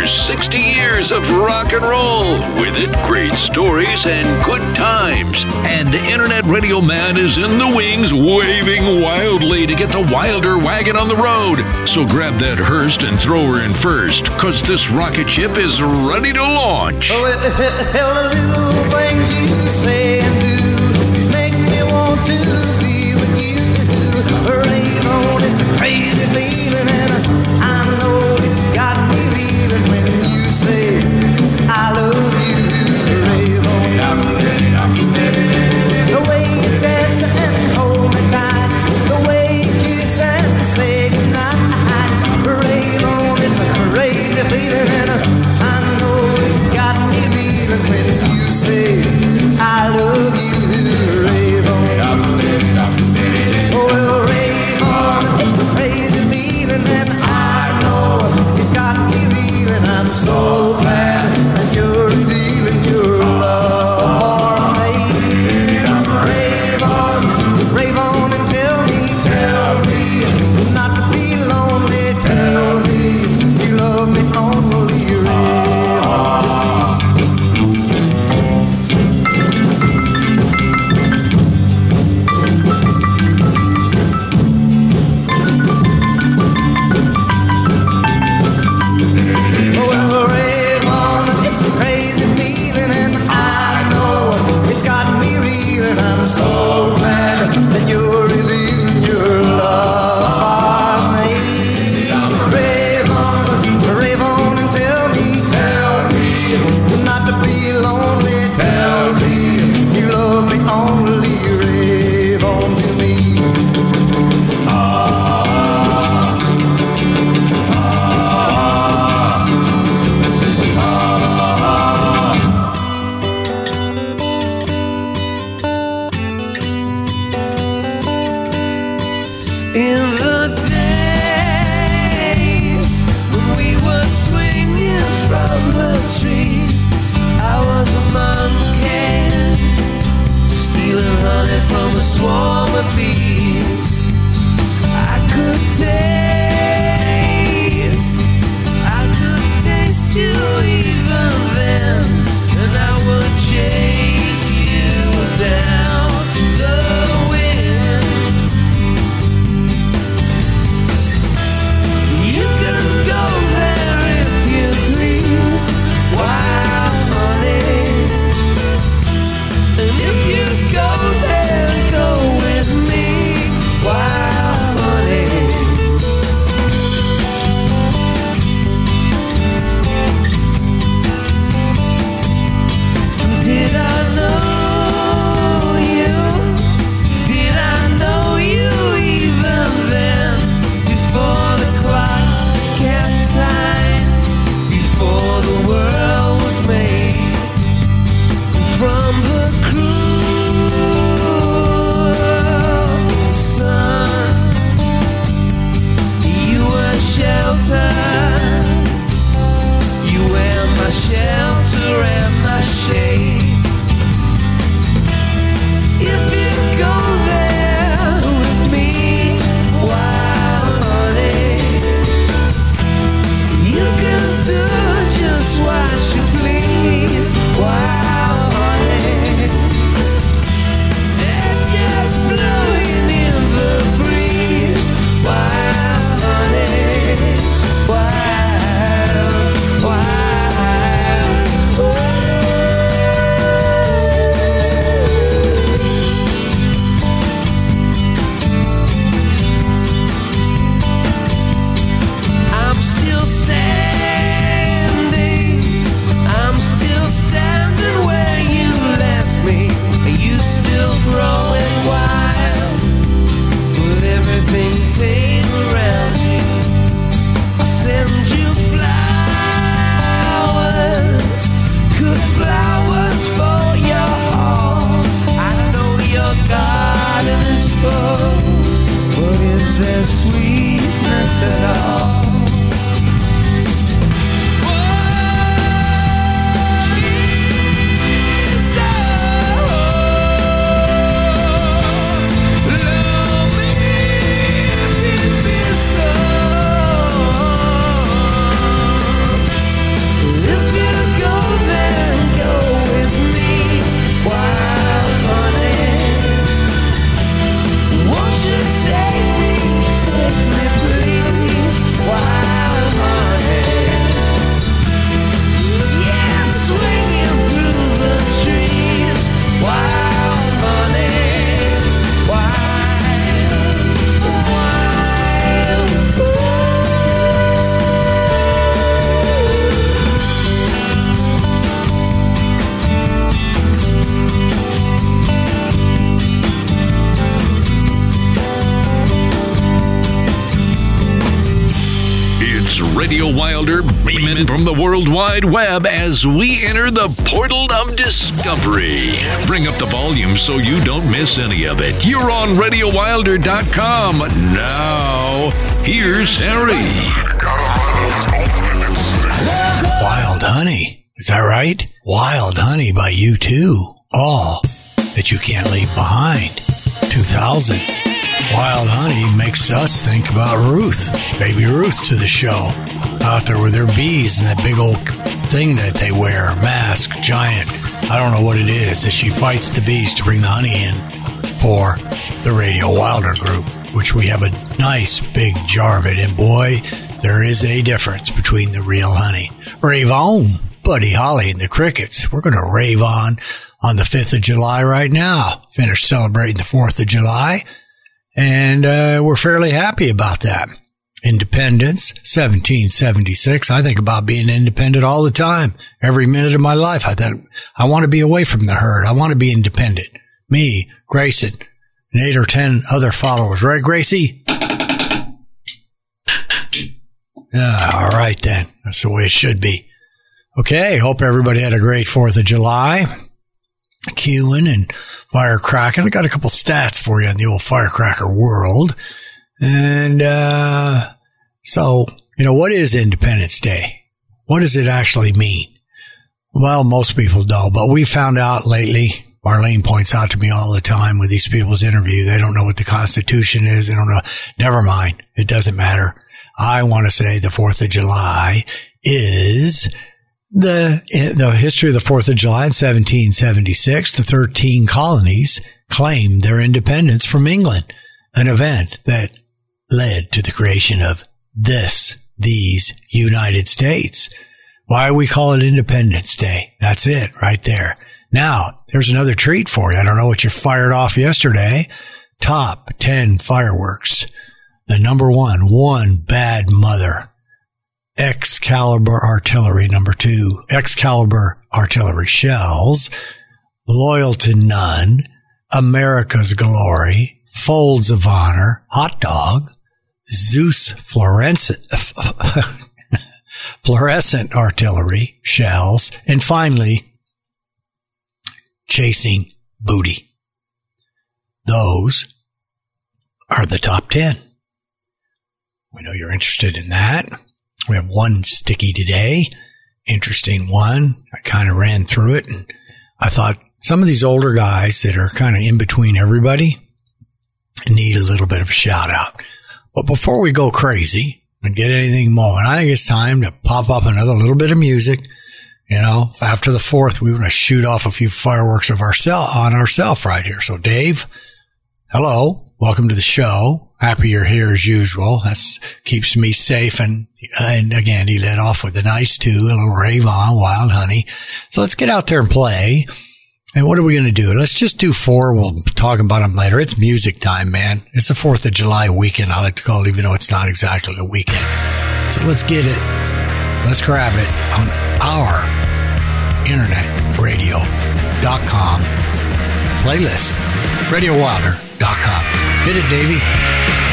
covers 60 years of rock and roll. With it, great stories and good times. And Internet Radio Man is in the wings, waving wildly to get the Wilder wagon on the road. So grab that Hurst and throw her in first, because this rocket ship is ready to launch. Oh, it, it, things you say and do make me want to be with you. On, it's crazy feeling waited, waited. World Wide Web as we enter the portal of discovery. Bring up the volume so you don't miss any of it. You're on RadioWilder.com. Now, here's Harry. Wild Honey. Is that right? Wild Honey by U2. All that you can't leave behind. 2000. Wild Honey makes us think about Ruth, baby Ruth to the show. Out there with her bees and that big old thing that they wear, mask, giant. I don't know what it is, that she fights the bees to bring the honey in for the Radio Wilder group, which we have a nice big jar of it. And boy, there is a difference between the real honey. Rave on, Buddy Holly and the Crickets. We're going to rave on on the 5th of July right now. Finish celebrating the 4th of July. And uh, we're fairly happy about that. Independence, 1776. I think about being independent all the time, every minute of my life. I thought, I want to be away from the herd. I want to be independent. Me, Grayson, and eight or ten other followers. Right, Gracie? Yeah, all right then. That's the way it should be. Okay, hope everybody had a great 4th of July. Queuing and firecracking. I got a couple stats for you on the old firecracker world. And, uh, so, you know, what is Independence Day? What does it actually mean? Well, most people don't, but we found out lately, Marlene points out to me all the time with these people's interview, they don't know what the Constitution is. They don't know. Never mind. It doesn't matter. I want to say the 4th of July is the, the history of the 4th of July in 1776. The 13 colonies claimed their independence from England, an event that led to the creation of this, these United States. Why we call it Independence Day. That's it right there. Now, there's another treat for you. I don't know what you fired off yesterday. Top 10 fireworks. The number one, one bad mother. Excalibur artillery. Number two, Excalibur artillery shells. Loyal to none. America's glory. Folds of honor. Hot dog. Zeus fluorescent, artillery shells. And finally, chasing booty. Those are the top 10. We know you're interested in that. We have one sticky today. Interesting one. I kind of ran through it and I thought some of these older guys that are kind of in between everybody need a little bit of a shout out. But before we go crazy and get anything more, I think it's time to pop up another little bit of music. You know, after the fourth, we want to shoot off a few fireworks of ourself on ourselves right here. So, Dave, hello, welcome to the show. Happy you're here as usual. That's keeps me safe. And and again, he led off with a nice two, a little rave on, wild honey. So let's get out there and play. And what are we going to do? Let's just do four. We'll talk about them later. It's music time, man. It's a 4th of July weekend. I like to call it, even though it's not exactly a weekend. So let's get it. Let's grab it on our internet radio.com playlist, radiowilder.com. Hit it, Davey.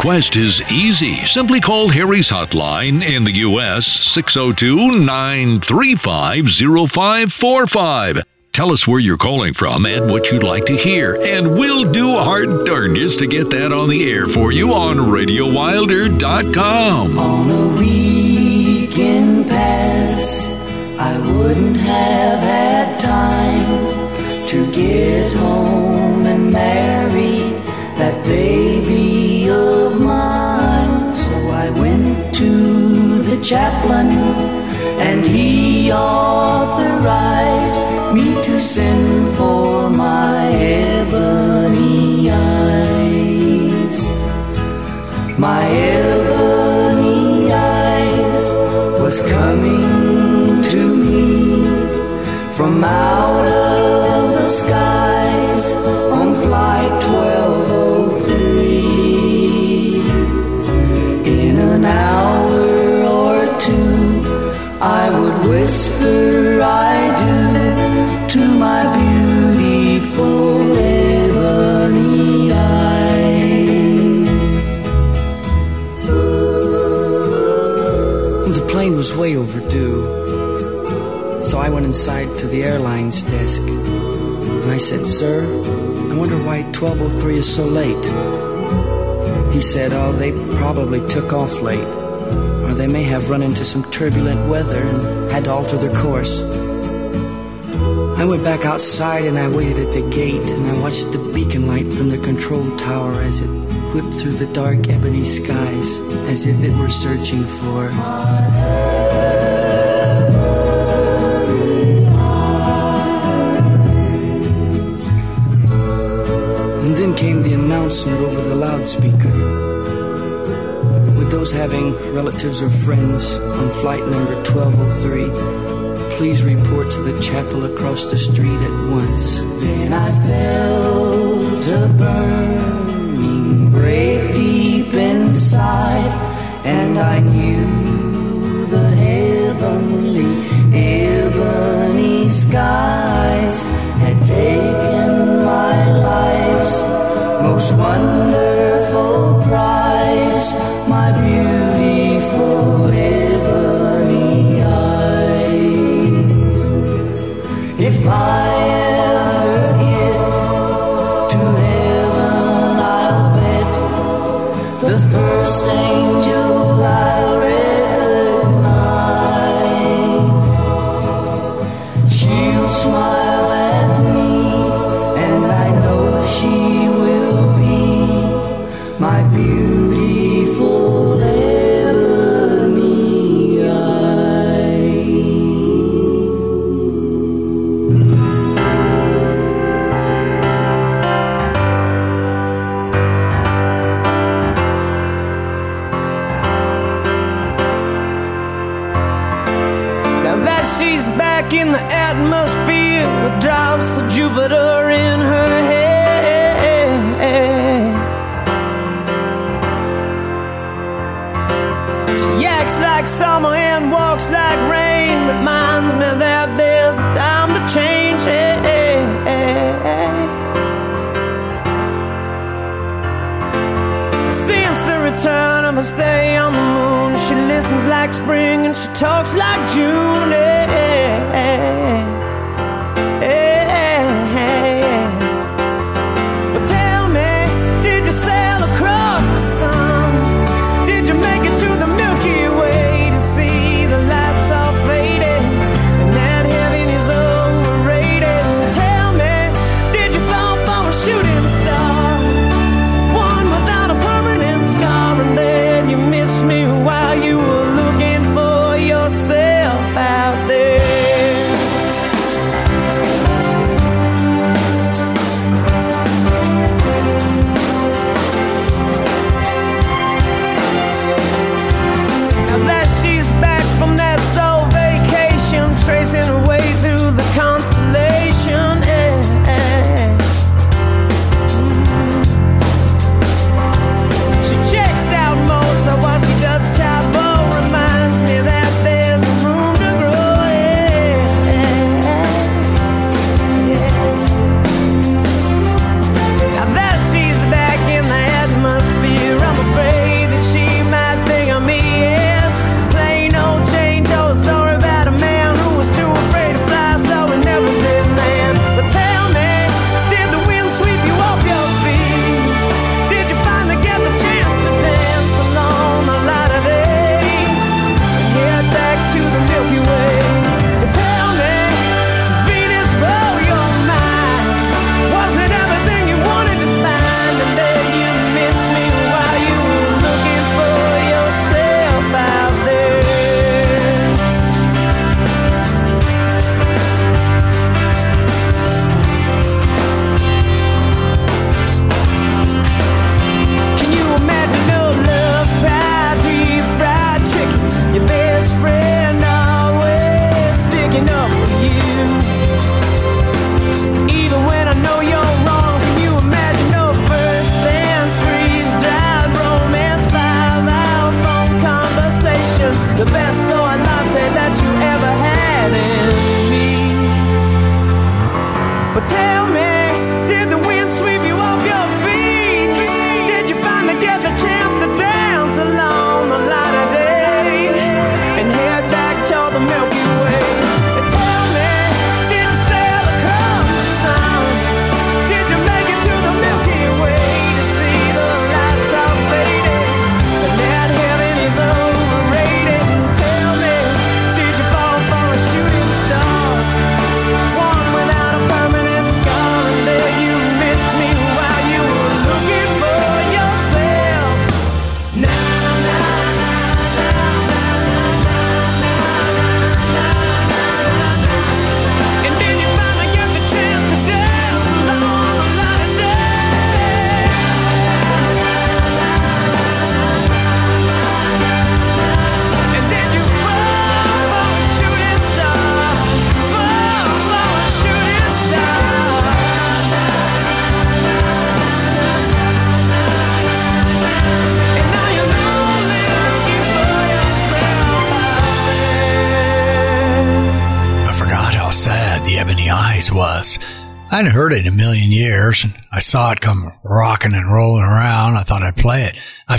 Request is easy. Simply call Harry's hotline in the U.S. 602 935 0545. Tell us where you're calling from and what you'd like to hear, and we'll do our darndest to get that on the air for you on RadioWilder.com. On authorized me to send for my ebony eyes. My ebony eyes was coming to me from out plane was way overdue. So I went inside to the airline's desk. And I said, Sir, I wonder why 1203 is so late. He said, Oh, they probably took off late. Or they may have run into some turbulent weather and had to alter their course. I went back outside and I waited at the gate and I watched the beacon light from the control tower as it whipped through the dark ebony skies as if it were searching for. Came over the loudspeaker. With those having relatives or friends on flight number 1203, please report to the chapel across the street at once. Then I felt a burning break deep inside, and I knew the heavenly ebony skies had taken most wonderful talks like June.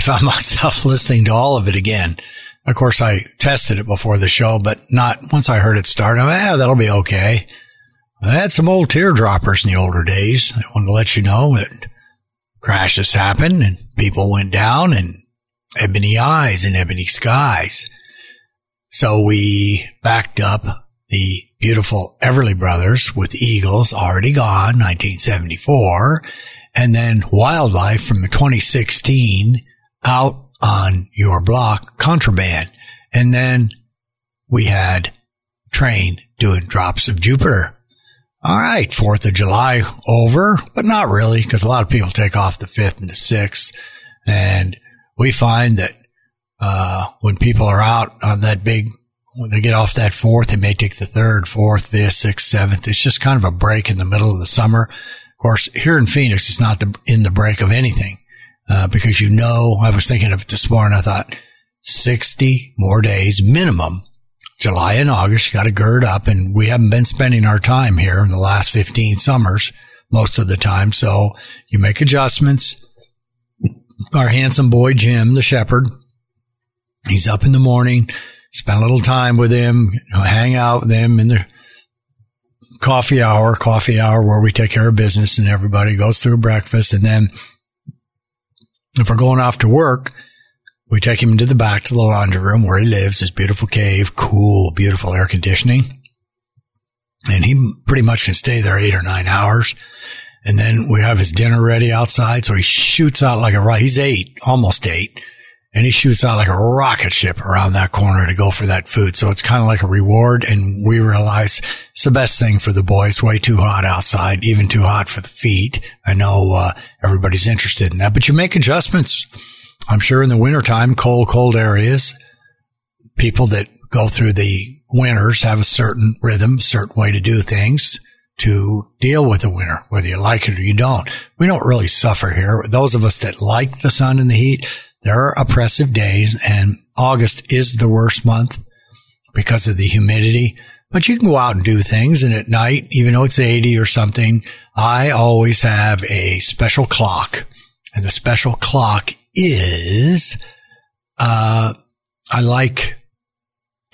Found myself listening to all of it again. Of course, I tested it before the show, but not once I heard it start. I went, eh, that'll be okay. I had some old teardroppers in the older days. I wanted to let you know that crashes happened and people went down and ebony eyes and ebony skies. So we backed up the beautiful Everly Brothers with Eagles already gone, 1974, and then Wildlife from 2016 out on your block, Contraband. And then we had Train doing Drops of Jupiter. All right, 4th of July over, but not really because a lot of people take off the 5th and the 6th. And we find that uh, when people are out on that big, when they get off that 4th, they may take the 3rd, 4th, 5th, 6th, 7th. It's just kind of a break in the middle of the summer. Of course, here in Phoenix, it's not the, in the break of anything uh, because you know, I was thinking of it this morning. I thought 60 more days minimum July and August, you got to gird up and we haven't been spending our time here in the last 15 summers most of the time. So you make adjustments. Our handsome boy, Jim, the shepherd, he's up in the morning, spend a little time with him, you know, hang out with him in the coffee hour, coffee hour where we take care of business and everybody goes through breakfast. And then if we're going off to work, we take him into the back to the laundry room where he lives, his beautiful cave, cool, beautiful air conditioning. And he pretty much can stay there eight or nine hours. And then we have his dinner ready outside. So he shoots out like a rocket. He's eight, almost eight. And he shoots out like a rocket ship around that corner to go for that food. So it's kind of like a reward. And we realize it's the best thing for the boys. Way too hot outside, even too hot for the feet. I know, uh, everybody's interested in that, but you make adjustments I'm sure in the wintertime, cold, cold areas, people that go through the winters have a certain rhythm, certain way to do things to deal with the winter, whether you like it or you don't. We don't really suffer here. Those of us that like the sun and the heat, there are oppressive days and August is the worst month because of the humidity. But you can go out and do things. And at night, even though it's 80 or something, I always have a special clock. And the special clock is uh, I like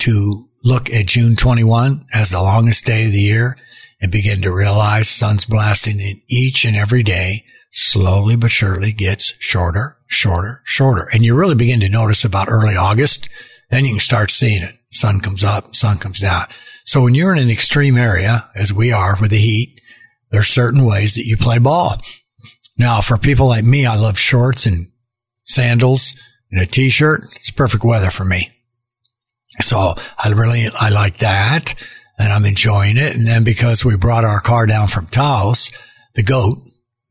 to look at June 21 as the longest day of the year and begin to realize sun's blasting in each and every day slowly but surely gets shorter, shorter, shorter. And you really begin to notice about early August, then you can start seeing it. Sun comes up, sun comes down. So when you're in an extreme area, as we are with the heat, there's certain ways that you play ball. Now, for people like me, I love shorts and sandals and a t-shirt. It's perfect weather for me. So I really, I like that and I'm enjoying it. And then because we brought our car down from Taos, the goat,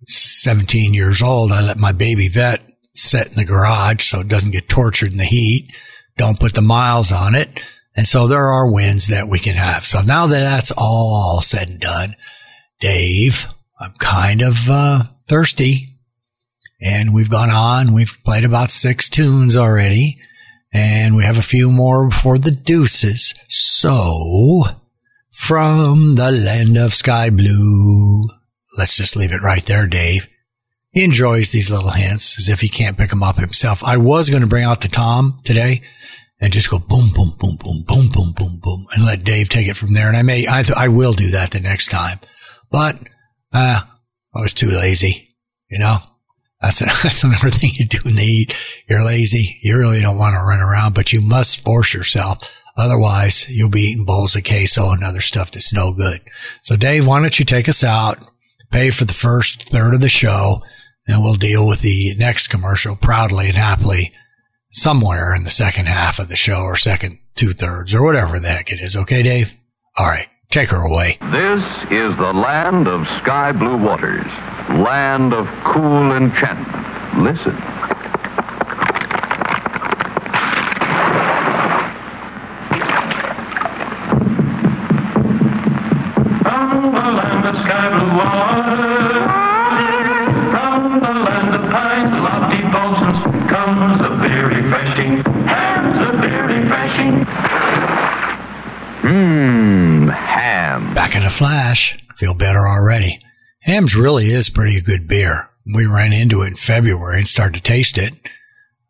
17 years old, I let my baby vet sit in the garage so it doesn't get tortured in the heat. Don't put the miles on it. And so there are wins that we can have. So now that that's all said and done, Dave, I'm kind of, uh, thirsty and we've gone on. We've played about six tunes already. And we have a few more before the deuces. So, from the land of sky blue. Let's just leave it right there, Dave. He enjoys these little hints as if he can't pick them up himself. I was going to bring out the tom today and just go boom, boom, boom, boom, boom, boom, boom, boom, and let Dave take it from there. And I may, I, I will do that the next time, but, uh, I was too lazy, you know? That's, that's another thing you do in the heat. You're lazy. You really don't want to run around, but you must force yourself. Otherwise, you'll be eating bowls of queso and other stuff that's no good. So Dave, why don't you take us out, pay for the first third of the show, and we'll deal with the next commercial proudly and happily somewhere in the second half of the show or second two thirds or whatever the heck it is. Okay, Dave? All right. Take her away. This is the land of sky blue waters, land of cool enchantment. Listen. Flash. Feel better already. Hamm's really is pretty good beer. We ran into it in February and started to taste it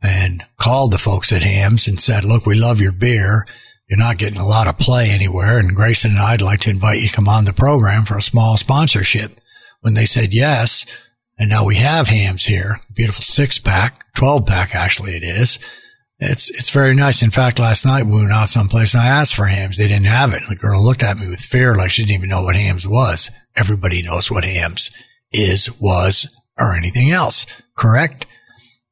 and called the folks at Hamm's and said, look, we love your beer. You're not getting a lot of play anywhere. And Grayson and I'd like to invite you to come on the program for a small sponsorship. When they said yes, and now we have Hamm's here, beautiful six pack, 12 pack actually it is. It's, it's very nice. In fact, last night we went out someplace and I asked for Hamm's. They didn't have it. The girl looked at me with fear like she didn't even know what Hamm's was. Everybody knows what Hamm's is, was, or anything else. Correct?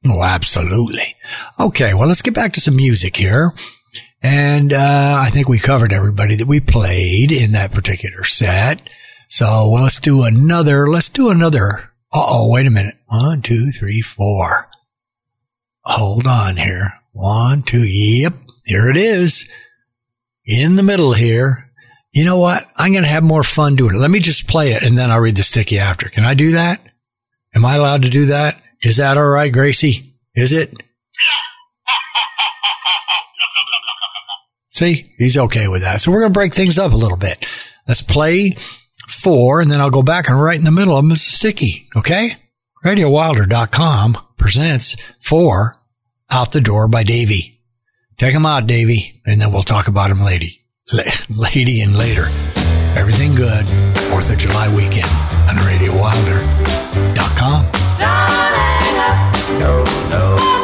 Oh, absolutely. Okay. Well, let's get back to some music here. And, uh, I think we covered everybody that we played in that particular set. So well, let's do another, let's do another. Oh, wait a minute. One, two, three, four. Hold on here. One, two. Yep. Here it is. In the middle here. You know what? I'm going to have more fun doing it. Let me just play it and then I'll read the sticky after. Can I do that? Am I allowed to do that? Is that all right, Gracie? Is it? See, he's okay with that. So we're going to break things up a little bit. Let's play four, and then I'll go back and right in the middle of them is sticky. Okay? RadioWilder.com presents four out the door by Davy. Take him out, Davy, and then we'll talk about him lady, lady and later. Everything good. Fourth of July weekend on RadioWilder.com. Don't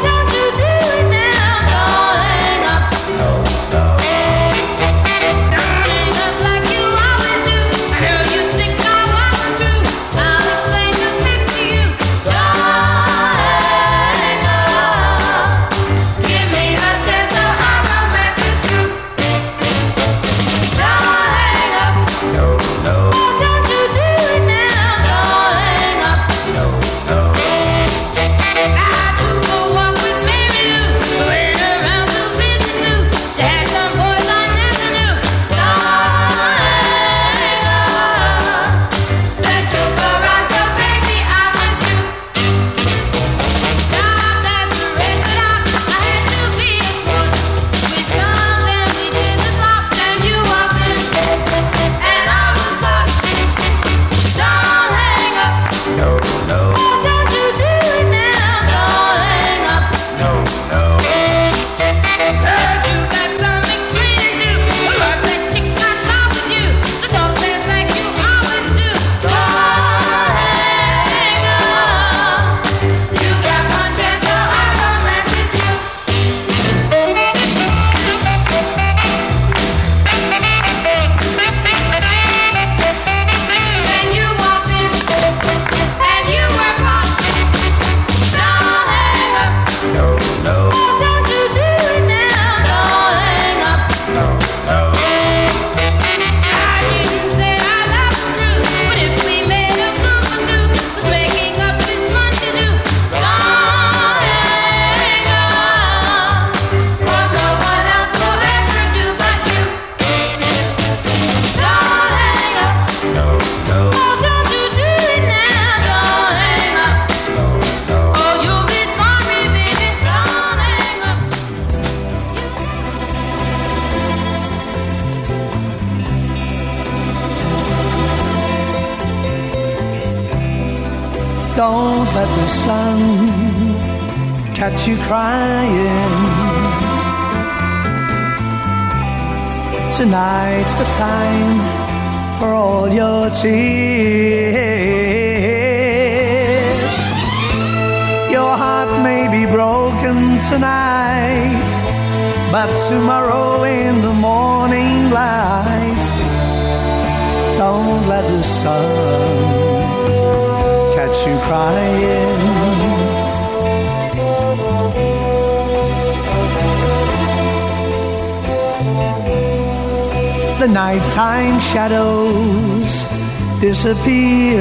disappear,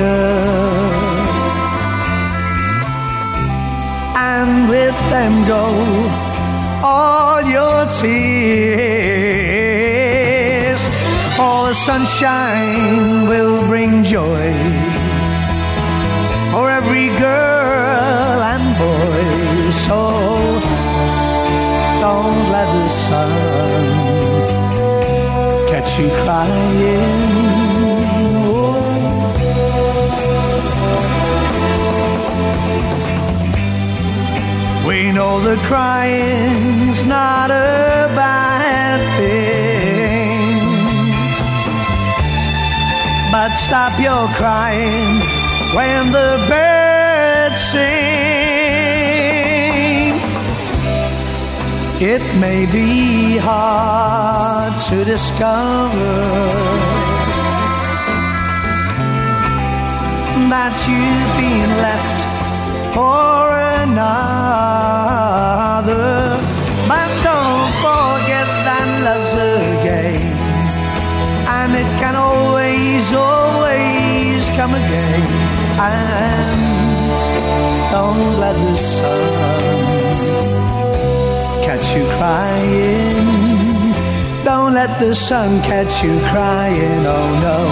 may be hard to discover that you've been left for another. But don't forget that love's a game, and it can always, always come again. And don't let the sun catch you crying. Don't let the sun catch you crying. Oh no.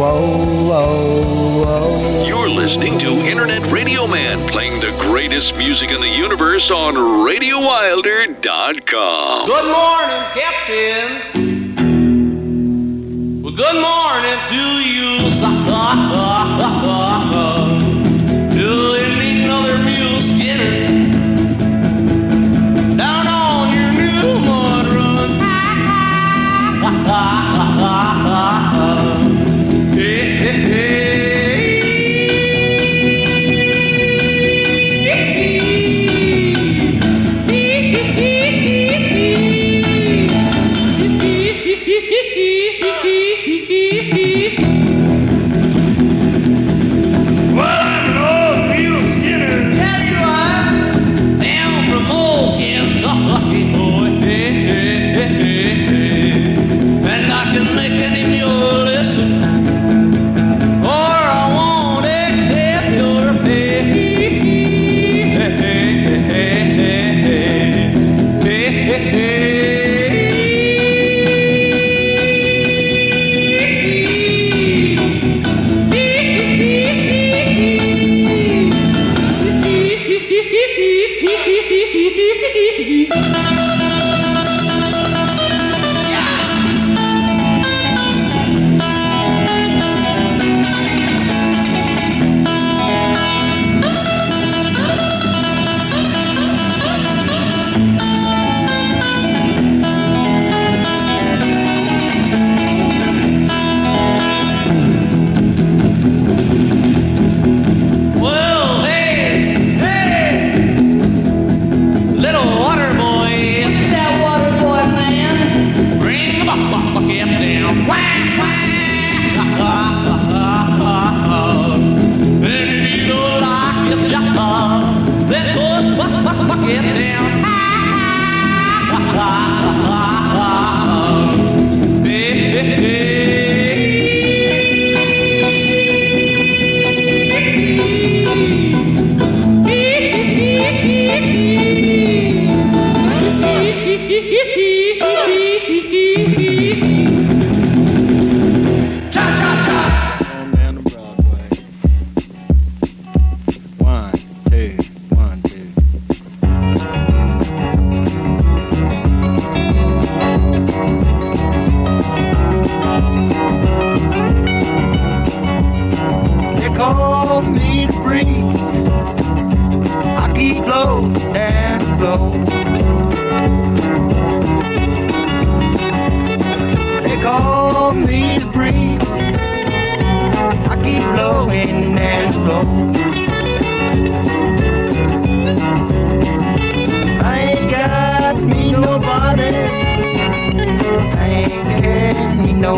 Whoa, whoa, whoa. You're listening to Internet Radio Man playing the greatest music in the universe on RadioWilder.com. Good morning, Captain. Well, good morning to you.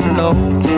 don't know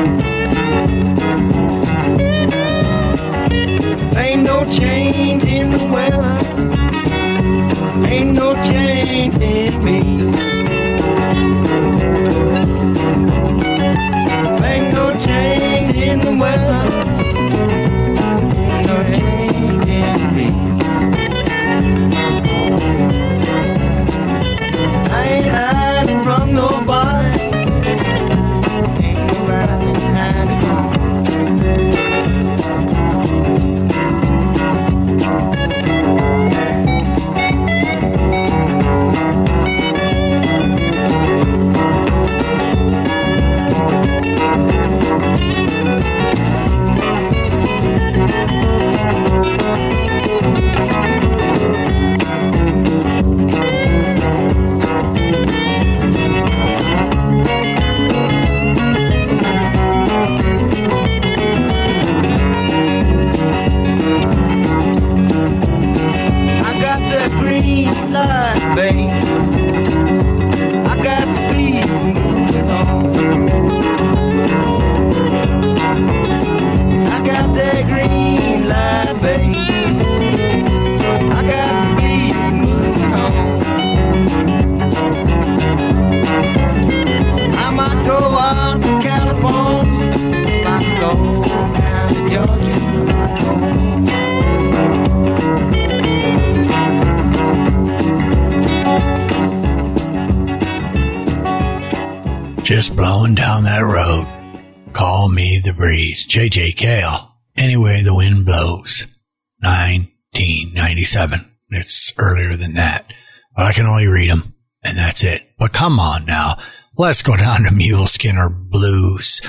Let's go down to Mule Skinner Blues.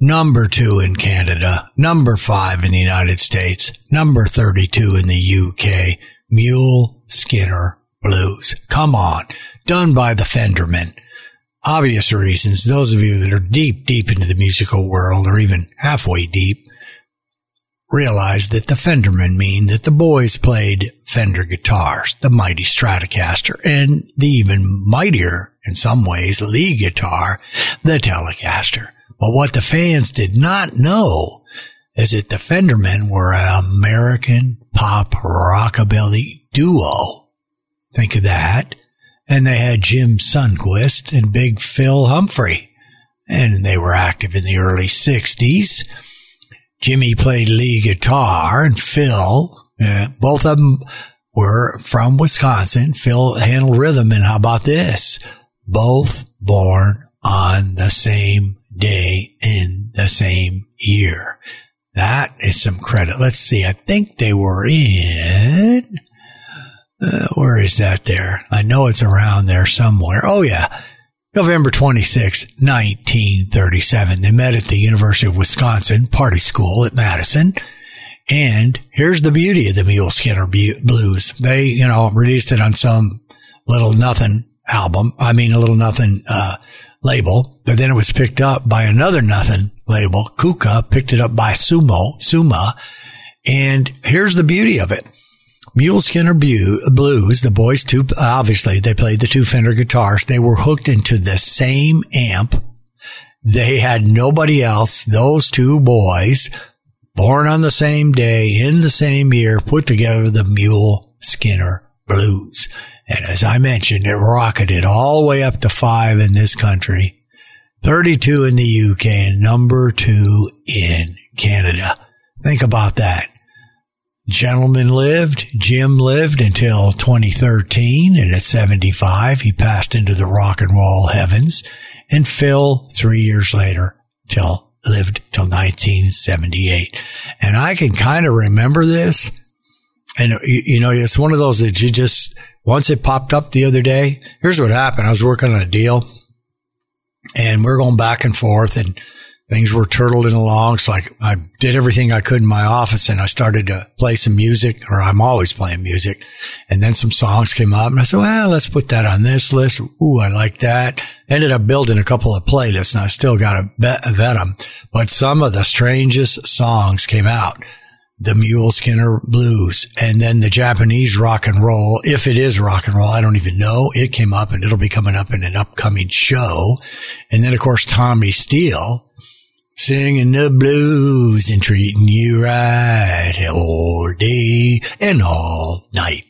Number two in Canada. Number five in the United States. Number 32 in the UK. Mule Skinner Blues. Come on. Done by the Fenderman obvious reasons, those of you that are deep, deep into the musical world or even halfway deep realize that the Fendermen mean that the boys played Fender guitars, the mighty Stratocaster, and the even mightier, in some ways, lead guitar, the Telecaster. But what the fans did not know is that the Fendermen were an American pop rockabilly duo. Think of that and they had Jim Sundquist and Big Phil Humphrey, and they were active in the early 60s. Jimmy played lead guitar, and Phil, uh, both of them were from Wisconsin. Phil handled rhythm, and how about this? Both born on the same day in the same year. That is some credit. Let's see. I think they were in uh, where is that there? I know it's around there somewhere. Oh, yeah. November 26, 1937. They met at the University of Wisconsin Party School at Madison. And here's the beauty of the Mule Skinner Blues. They, you know, released it on some little nothing album. I mean, a little nothing, uh, label, but then it was picked up by another nothing label. Cuca picked it up by Sumo, Suma. And here's the beauty of it. Mule Skinner Blues, the boys two, obviously they played the two Fender guitars. They were hooked into the same amp. They had nobody else. Those two boys, born on the same day, in the same year, put together the Mule Skinner Blues. And as I mentioned, it rocketed all the way up to five in this country, 32 in the UK, and number two in Canada. Think about that. Gentleman lived, Jim lived until 2013, and at 75, he passed into the rock and roll heavens. And Phil, three years later, till lived till 1978. And I can kind of remember this. And you, you know, it's one of those that you just, once it popped up the other day, here's what happened. I was working on a deal and we're going back and forth and things were turtling along. So I, I did everything I could in my office and I started to play some music or I'm always playing music. And then some songs came up and I said, well, let's put that on this list. Ooh, I like that. Ended up building a couple of playlists and I still got to vet, vet them. But some of the strangest songs came out. The Mule Skinner blues and then the Japanese rock and roll. If it is rock and roll, I don't even know. It came up and it'll be coming up in an upcoming show. And then of course, Tommy Steele singing the blues and treating you right all day and all night.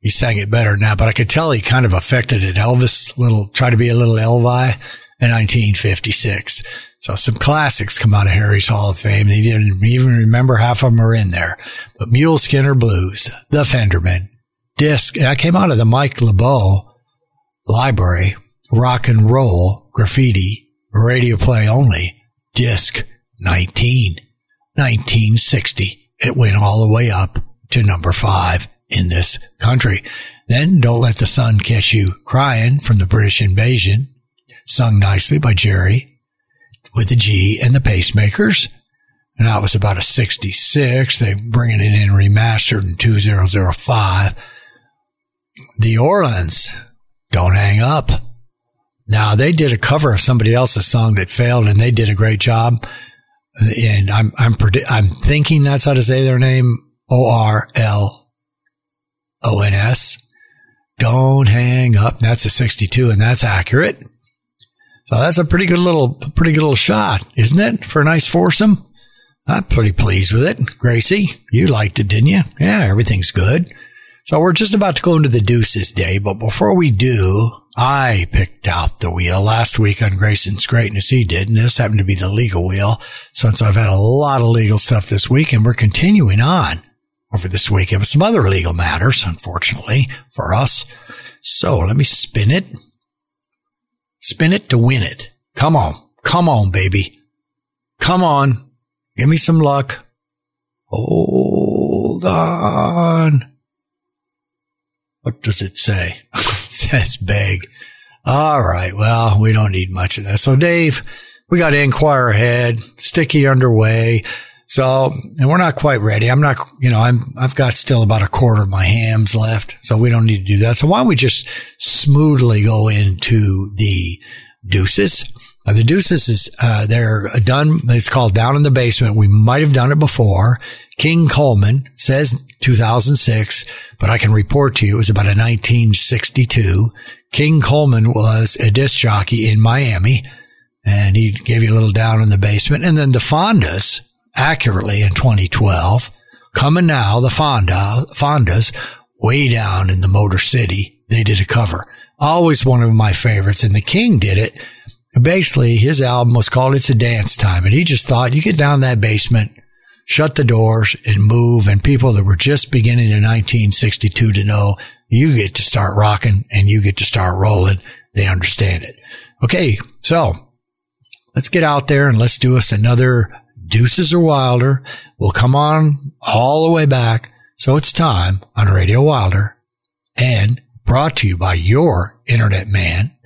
He sang it better now, but I could tell he kind of affected it. Elvis little, tried to be a little Elvi in 1956. So some classics come out of Harry's Hall of Fame. He didn't even remember half of them are in there. But Mule Skinner Blues, The Fenderman, Disc, that came out of the Mike LeBeau library, rock and roll, graffiti, radio play only, disc 19, 1960. It went all the way up to number five in this country. Then Don't Let the Sun Catch You Crying from the British Invasion, sung nicely by Jerry with the G and the Pacemakers. And that was about a 66. They bringing it in remastered in 2005. The Orleans, Don't Hang Up. Now they did a cover of somebody else's song that failed and they did a great job. And I'm, I'm, predi- I'm thinking that's how to say their name. O R L O N S. Don't hang up. That's a 62 and that's accurate. So that's a pretty good little, pretty good little shot, isn't it? For a nice foursome. I'm pretty pleased with it. Gracie, you liked it, didn't you? Yeah, everything's good. So we're just about to go into the deuces day, but before we do, I picked out the wheel last week on Grayson's Greatness. He did, and this happened to be the legal wheel since I've had a lot of legal stuff this week and we're continuing on over this week with some other legal matters, unfortunately for us. So let me spin it. Spin it to win it. Come on. Come on, baby. Come on. Give me some luck. Hold on. What does it say? it says beg. All right. Well, we don't need much of that. So Dave, we got Inquire ahead, sticky underway. So, and we're not quite ready. I'm not, you know, I'm, I've got still about a quarter of my hams left. So we don't need to do that. So why don't we just smoothly go into the deuces? The deuces is, uh, they're done. It's called down in the basement. We might have done it before. King Coleman says 2006, but I can report to you it was about a 1962. King Coleman was a disc jockey in Miami and he gave you a little down in the basement. And then the Fondas, accurately in 2012. Coming now, the Fonda, Fondas, way down in the Motor City, they did a cover. Always one of my favorites, and the King did it. Basically, his album was called It's a Dance Time, and he just thought you get down that basement, shut the doors, and move, and people that were just beginning in 1962 to know you get to start rocking and you get to start rolling. They understand it. Okay, so let's get out there and let's do us another Deuces or Wilder will come on all the way back. So it's time on Radio Wilder and brought to you by your internet man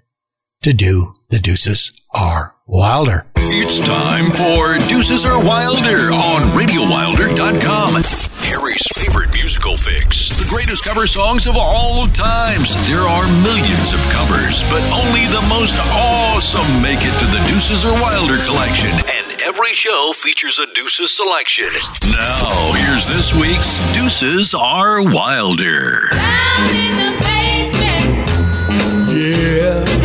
to do the Deuces are Wilder. It's time for Deuces are Wilder on RadioWilder.com. Harry's favorite musical fix, the greatest cover songs of all times. There are millions of covers, but only the most awesome make it to the Deuces are Wilder collection. And every show features a Deuces selection. Now, here's this week's Deuces are Wilder. Yeah. Yeah.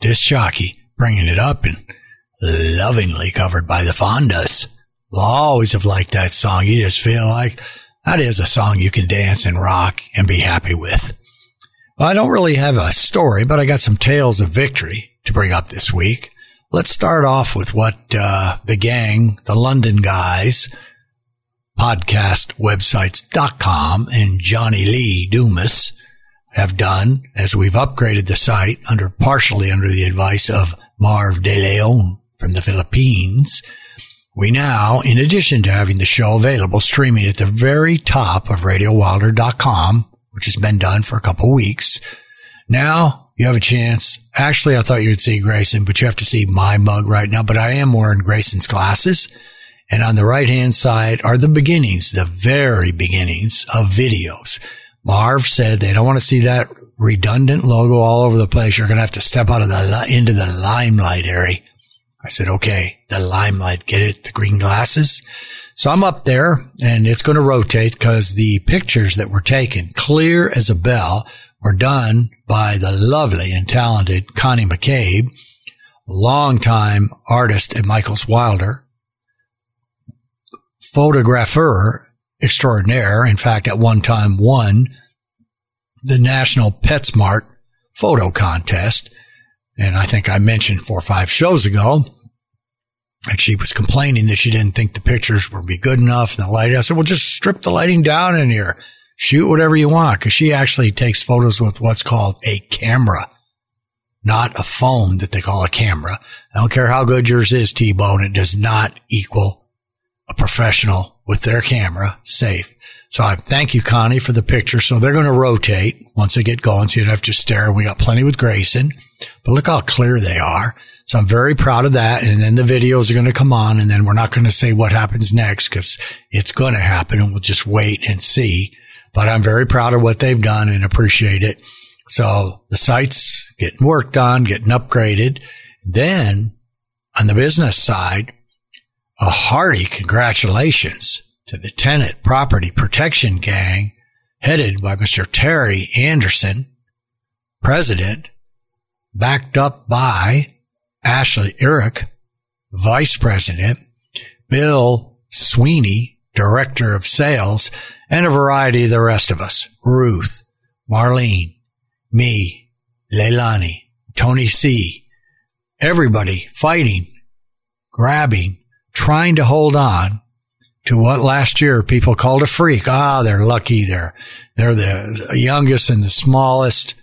Disc jockey, bringing it up and lovingly covered by the Fondas. Will always have liked that song. You just feel like that is a song you can dance and rock and be happy with. Well, I don't really have a story, but I got some tales of victory to bring up this week. Let's start off with what uh, the gang, the London guys, podcastwebsites.com and Johnny Lee Dumas have done as we've upgraded the site under partially under the advice of Marv De Leon from the Philippines. We now, in addition to having the show available streaming at the very top of RadioWilder.com, which has been done for a couple weeks, now you have a chance. Actually, I thought you'd see Grayson, but you have to see my mug right now. But I am wearing Grayson's glasses. And on the right hand side are the beginnings, the very beginnings of videos. Marv said they don't want to see that redundant logo all over the place. You're going to have to step out of the, into the limelight area. I said, okay, the limelight, get it, the green glasses. So I'm up there and it's going to rotate because the pictures that were taken clear as a bell were done by the lovely and talented Connie McCabe, longtime artist at Michael's Wilder, photographer extraordinaire. In fact, at one time won the National PetSmart photo contest. And I think I mentioned four or five shows ago that she was complaining that she didn't think the pictures would be good enough and the lighting. I said, well, just strip the lighting down in here. Shoot whatever you want. Cause she actually takes photos with what's called a camera, not a phone that they call a camera. I don't care how good yours is, T-Bone. It does not equal professional with their camera safe. So I thank you, Connie, for the picture. So they're going to rotate once they get going. So you don't have to stare. We got plenty with Grayson, but look how clear they are. So I'm very proud of that. And then the videos are going to come on and then we're not going to say what happens next because it's going to happen and we'll just wait and see. But I'm very proud of what they've done and appreciate it. So the site's getting worked on, getting upgraded. Then on the business side, a hearty congratulations to the tenant property protection gang headed by Mr. Terry Anderson, president, backed up by Ashley Eric, vice president, Bill Sweeney, director of sales, and a variety of the rest of us. Ruth, Marlene, me, Leilani, Tony C, everybody fighting, grabbing, trying to hold on to what last year people called a freak. Ah, they're lucky. They're, they're the youngest and the smallest.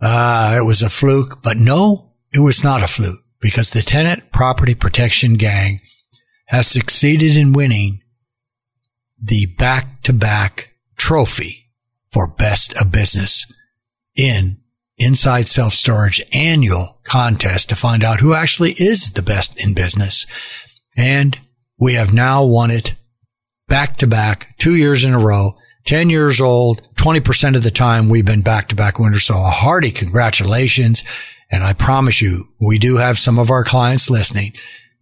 Ah, it was a fluke, but no, it was not a fluke because the tenant property protection gang has succeeded in winning the back to back trophy for best of business in Inside Self Storage annual contest to find out who actually is the best in business. And we have now won it back to back, two years in a row, 10 years old, 20% of the time we've been back to back winners. So a hearty congratulations. And I promise you, we do have some of our clients listening.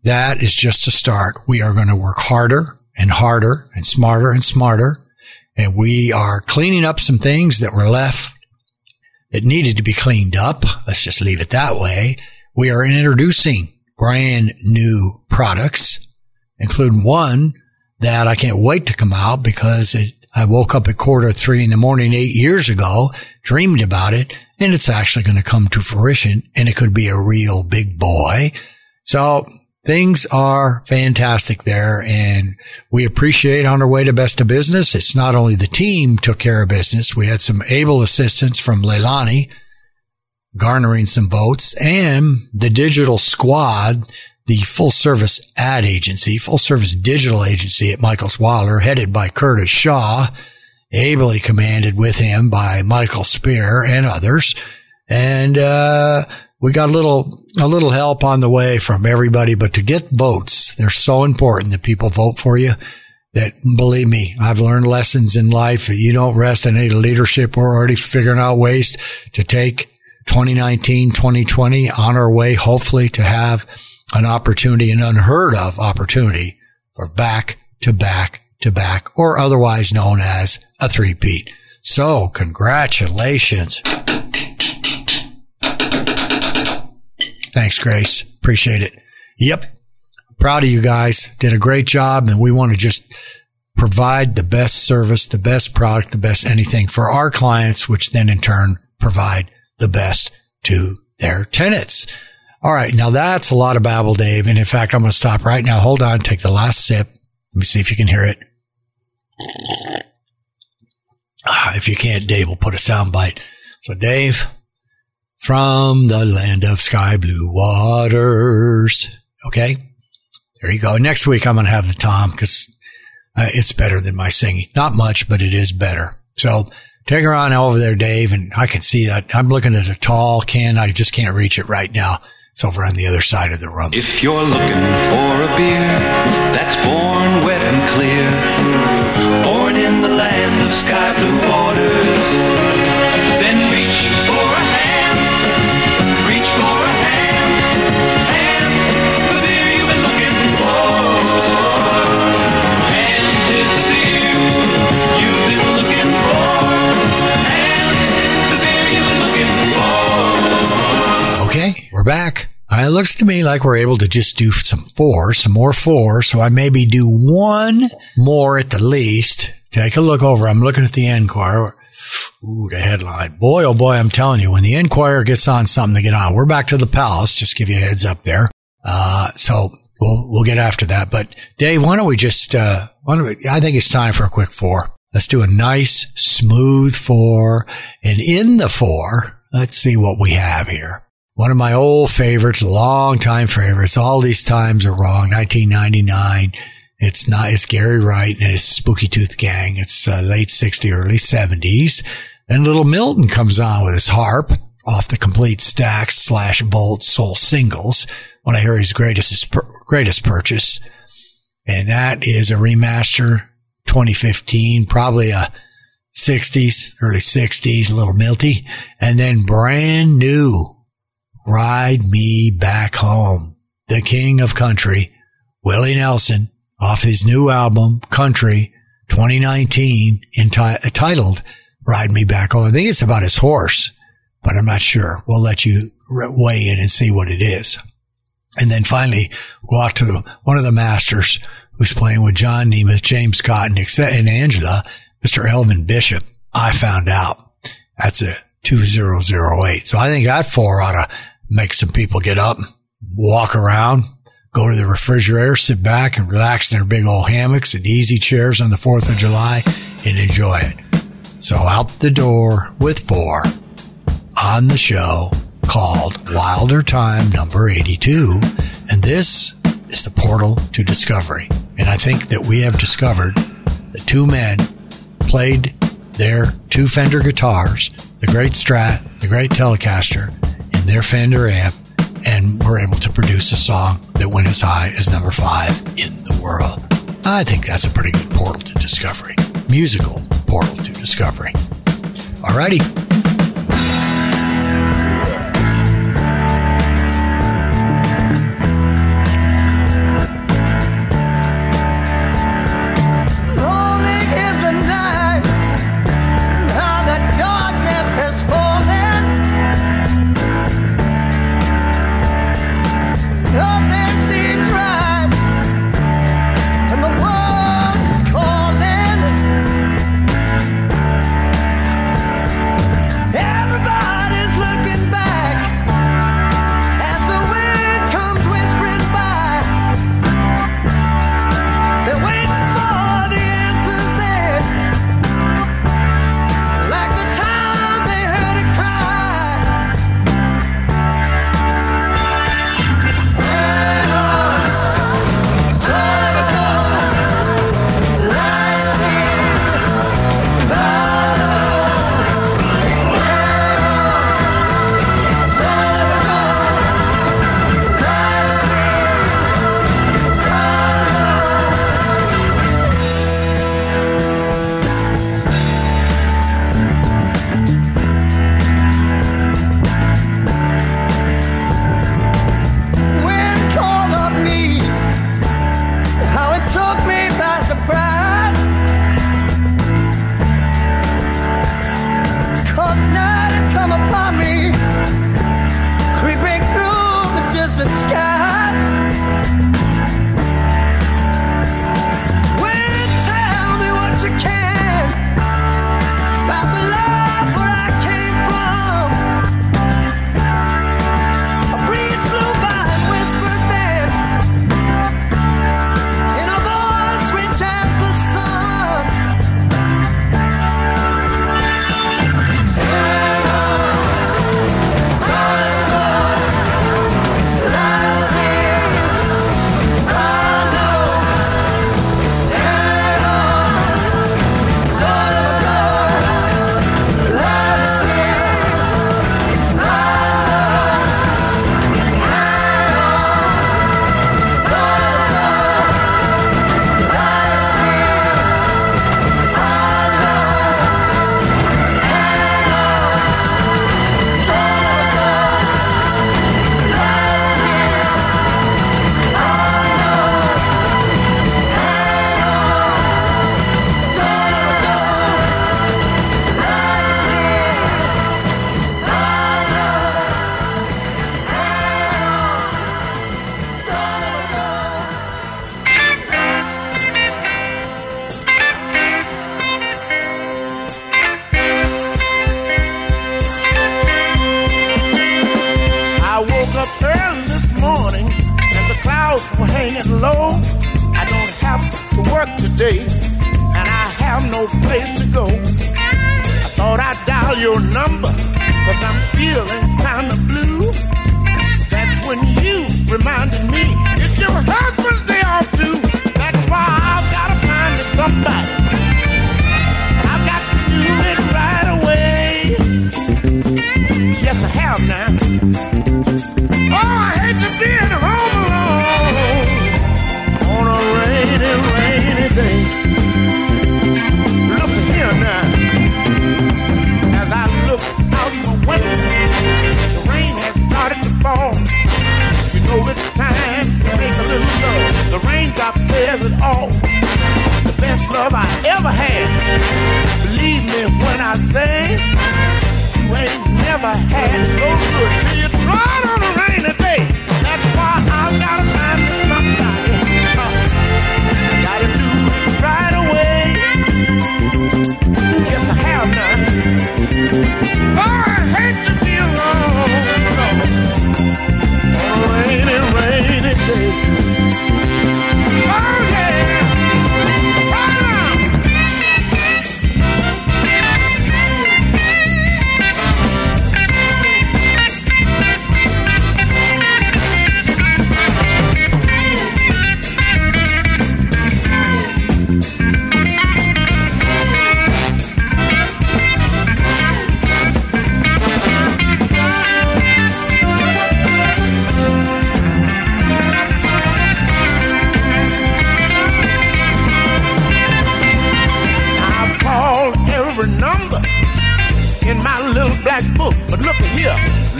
That is just a start. We are going to work harder and harder and smarter and smarter. And we are cleaning up some things that were left that needed to be cleaned up. Let's just leave it that way. We are introducing brand new products, including one that I can't wait to come out because it, I woke up at quarter three in the morning eight years ago, dreamed about it, and it's actually going to come to fruition and it could be a real big boy. So things are fantastic there and we appreciate on our way to best of business. It's not only the team took care of business. We had some able assistance from Leilani garnering some votes and the digital squad, the full service ad agency, full service digital agency at Michael's Wilder headed by Curtis Shaw, ably commanded with him by Michael Spear and others. And, uh, we got a little, a little help on the way from everybody, but to get votes, they're so important that people vote for you that believe me, I've learned lessons in life. You don't rest in any leadership. We're already figuring out ways to take 2019, 2020 on our way, hopefully to have an opportunity, an unheard of opportunity for back to back to back or otherwise known as a three-peat. So congratulations. Thanks, Grace. Appreciate it. Yep. Proud of you guys. Did a great job and we want to just provide the best service, the best product, the best anything for our clients, which then in turn provide the best to their tenants. All right. Now that's a lot of babble, Dave. And in fact, I'm going to stop right now. Hold on. Take the last sip. Let me see if you can hear it. Ah, if you can't, Dave will put a sound bite. So Dave, from the land of sky blue waters. Okay. There you go. Next week, I'm going to have the Tom because uh, it's better than my singing. Not much, but it is better. So take her on over there, Dave. And I can see that. I'm looking at a tall can. I just can't reach it right now. It's over on the other side of the room. If you're looking for a beer that's born wet and clear, born in the land of sky blue we're back. Uh, It looks to me like we're able to just do some four, some more four. So I maybe do one more at the least. Take a look over. I'm looking at the Enquirer. Ooh, the headline. Boy, oh boy, I'm telling you, when the Enquirer gets on something to get on, we're back to the Palace. Just give you a heads up there. Uh, so we'll, we'll get after that. But Dave, why don't we just, uh, why don't we, I think it's time for a quick four. Let's do a nice, smooth four. And in the four, let's see what we have here. One of my old favorites, long time favorites. All these times are wrong. 1999. It's not, it's Gary Wright and his Spooky Tooth Gang. It's uh, late 60s, early 70s. Then little Milton comes on with his harp off the complete Stax slash Volt soul singles. When I hear his greatest, greatest purchase. And that is a remaster 2015, probably a 60s, early 60s, a little milty. And then brand new Ride Me Back Home, the king of country, Willie Nelson, off his new album, Country 2019, enti- titled Ride Me Back Home. I think it's about his horse, but I'm not sure. We'll let you weigh in and see what it is. And then finally, go out to one of the masters who's playing with John Nemeth, James Scott, and, Angela, Mr. Elvin Bishop. I found out that's a 2008. So I think that four ought to make some people get up, walk around, go to the refrigerator, sit back and relax in their big old hammocks and easy chairs on the 4th of July and enjoy it. So out the door with four on the show called Wilder Time number 82. And this is the portal to discovery. And I think that we have discovered the two men played their two Fender guitars, the great Strat, the great Telecaster, their Fender amp, and were able to produce a song that went as high as number five in the world. I think that's a pretty good portal to discovery. Musical portal to discovery. Alrighty.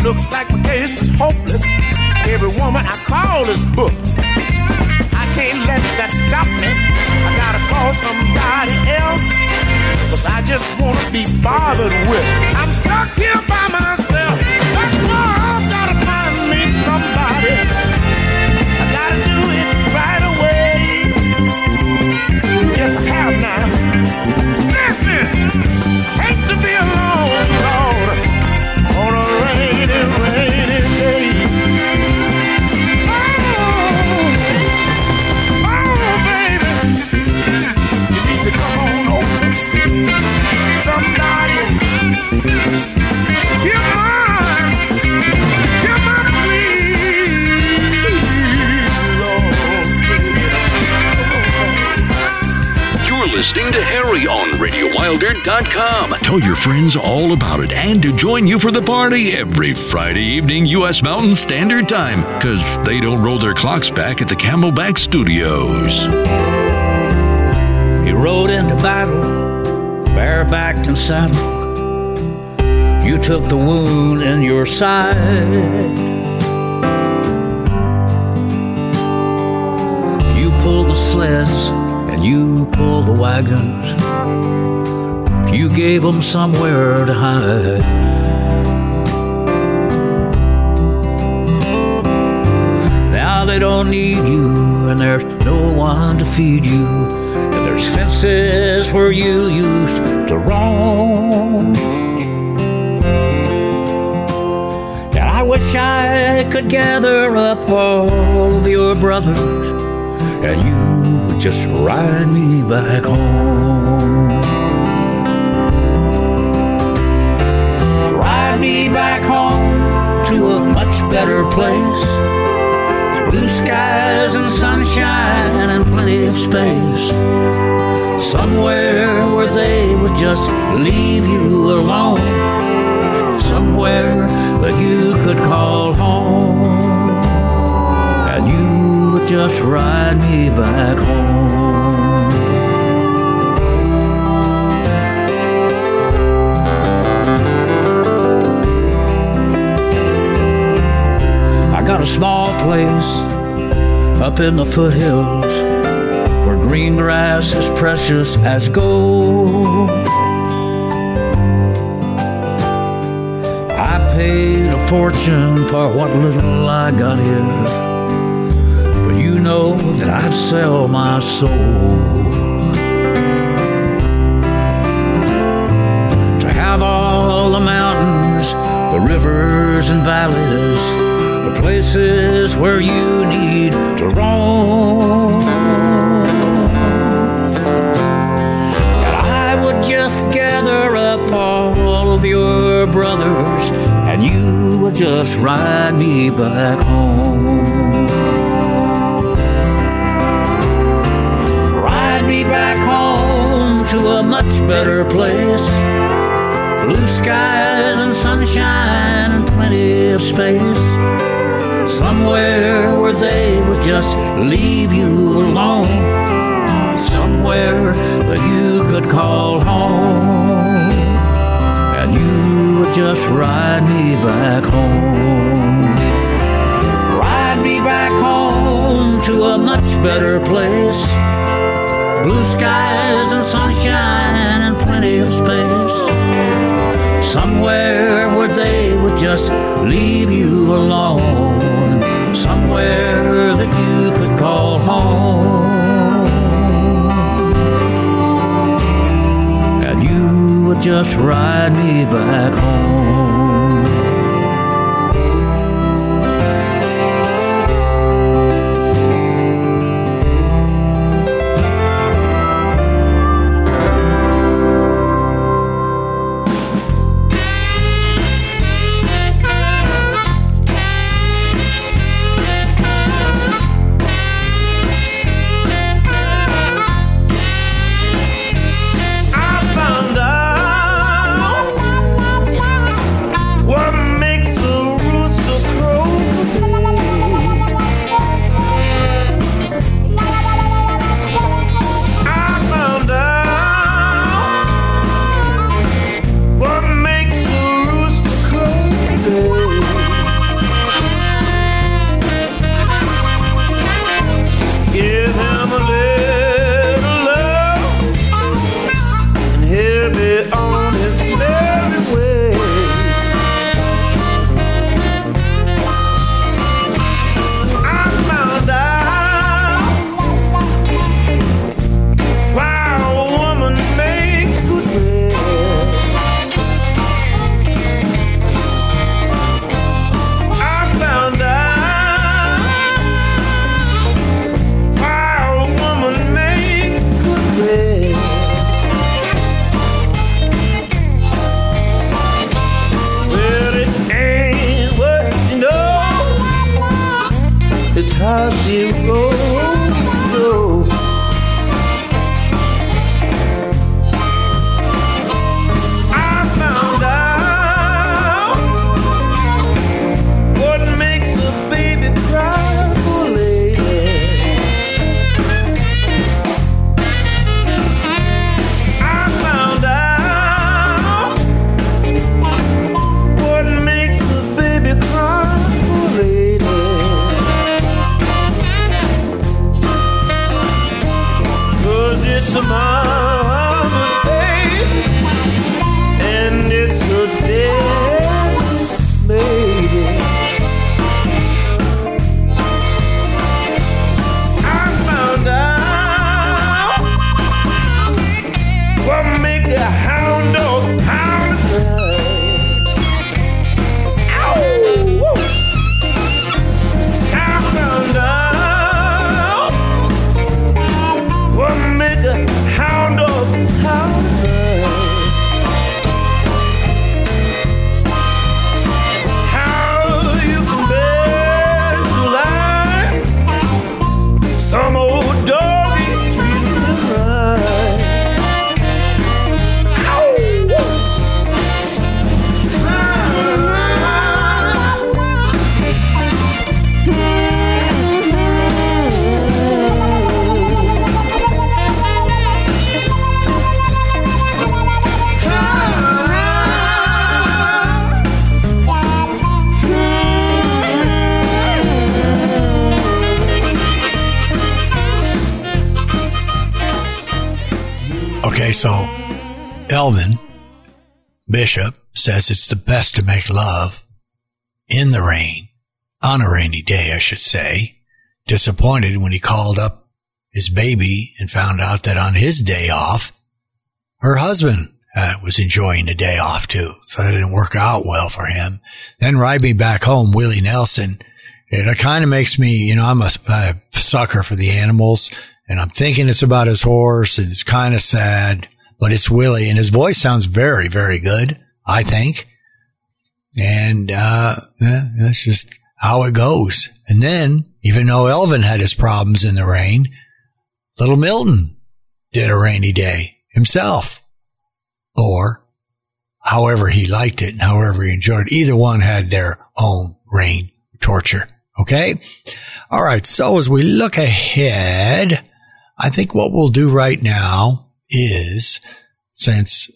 Looks like my case is hopeless. Every woman I call is booked. I can't let that stop me. I gotta call somebody else, cause I just wanna be bothered with. I'm stuck here by myself. That's why I've gotta find me somebody. Listening to Harry on RadioWilder.com. Tell your friends all about it and to join you for the party every Friday evening, U.S. Mountain Standard Time, because they don't roll their clocks back at the Camelback Studios. He rode into battle, barebacked and saddled. You took the wound in your side. You pulled the sleds and you pulled the wagons. You gave them somewhere to hide. Now they don't need you, and there's no one to feed you. And there's fences where you used to roam. And I wish I could gather up all of your brothers, and you would just ride me back home. Ride me back home to a much better place. Blue skies and sunshine and plenty of space. Somewhere where they would just leave you alone. Somewhere that you could call home. Just ride me back home. I got a small place up in the foothills where green grass is precious as gold. I paid a fortune for what little I got here, you know that I'd sell my soul to have all the mountains, the rivers and valleys, the places where you need to roam. And I would just gather up all of your brothers, and you would just ride me back home. Back home to a much better place. Blue skies and sunshine and plenty of space. Somewhere where they would just leave you alone. Somewhere that you could call home. And you would just ride me back home. Ride me back home to a much better place. Blue skies and sunshine and plenty of space. Somewhere where they would just leave you alone. Somewhere that you could call home. And you would just ride me back home. Elvin Bishop says it's the best to make love in the rain, on a rainy day, I should say. Disappointed when he called up his baby and found out that on his day off, her husband uh, was enjoying a day off too. So that didn't work out well for him. Then ride me back home, Willie Nelson. It kind of makes me, you know, I'm a, a sucker for the animals and I'm thinking it's about his horse and it's kind of sad, but it's Willie and his voice sounds very, very good. I think. And uh, yeah, that's just how it goes. And then, even though Elvin had his problems in the rain, little Milton did a rainy day himself. Or however he liked it and however he enjoyed it. Either one had their own rain torture. Okay. All right. So as we look ahead, I think what we'll do right now is since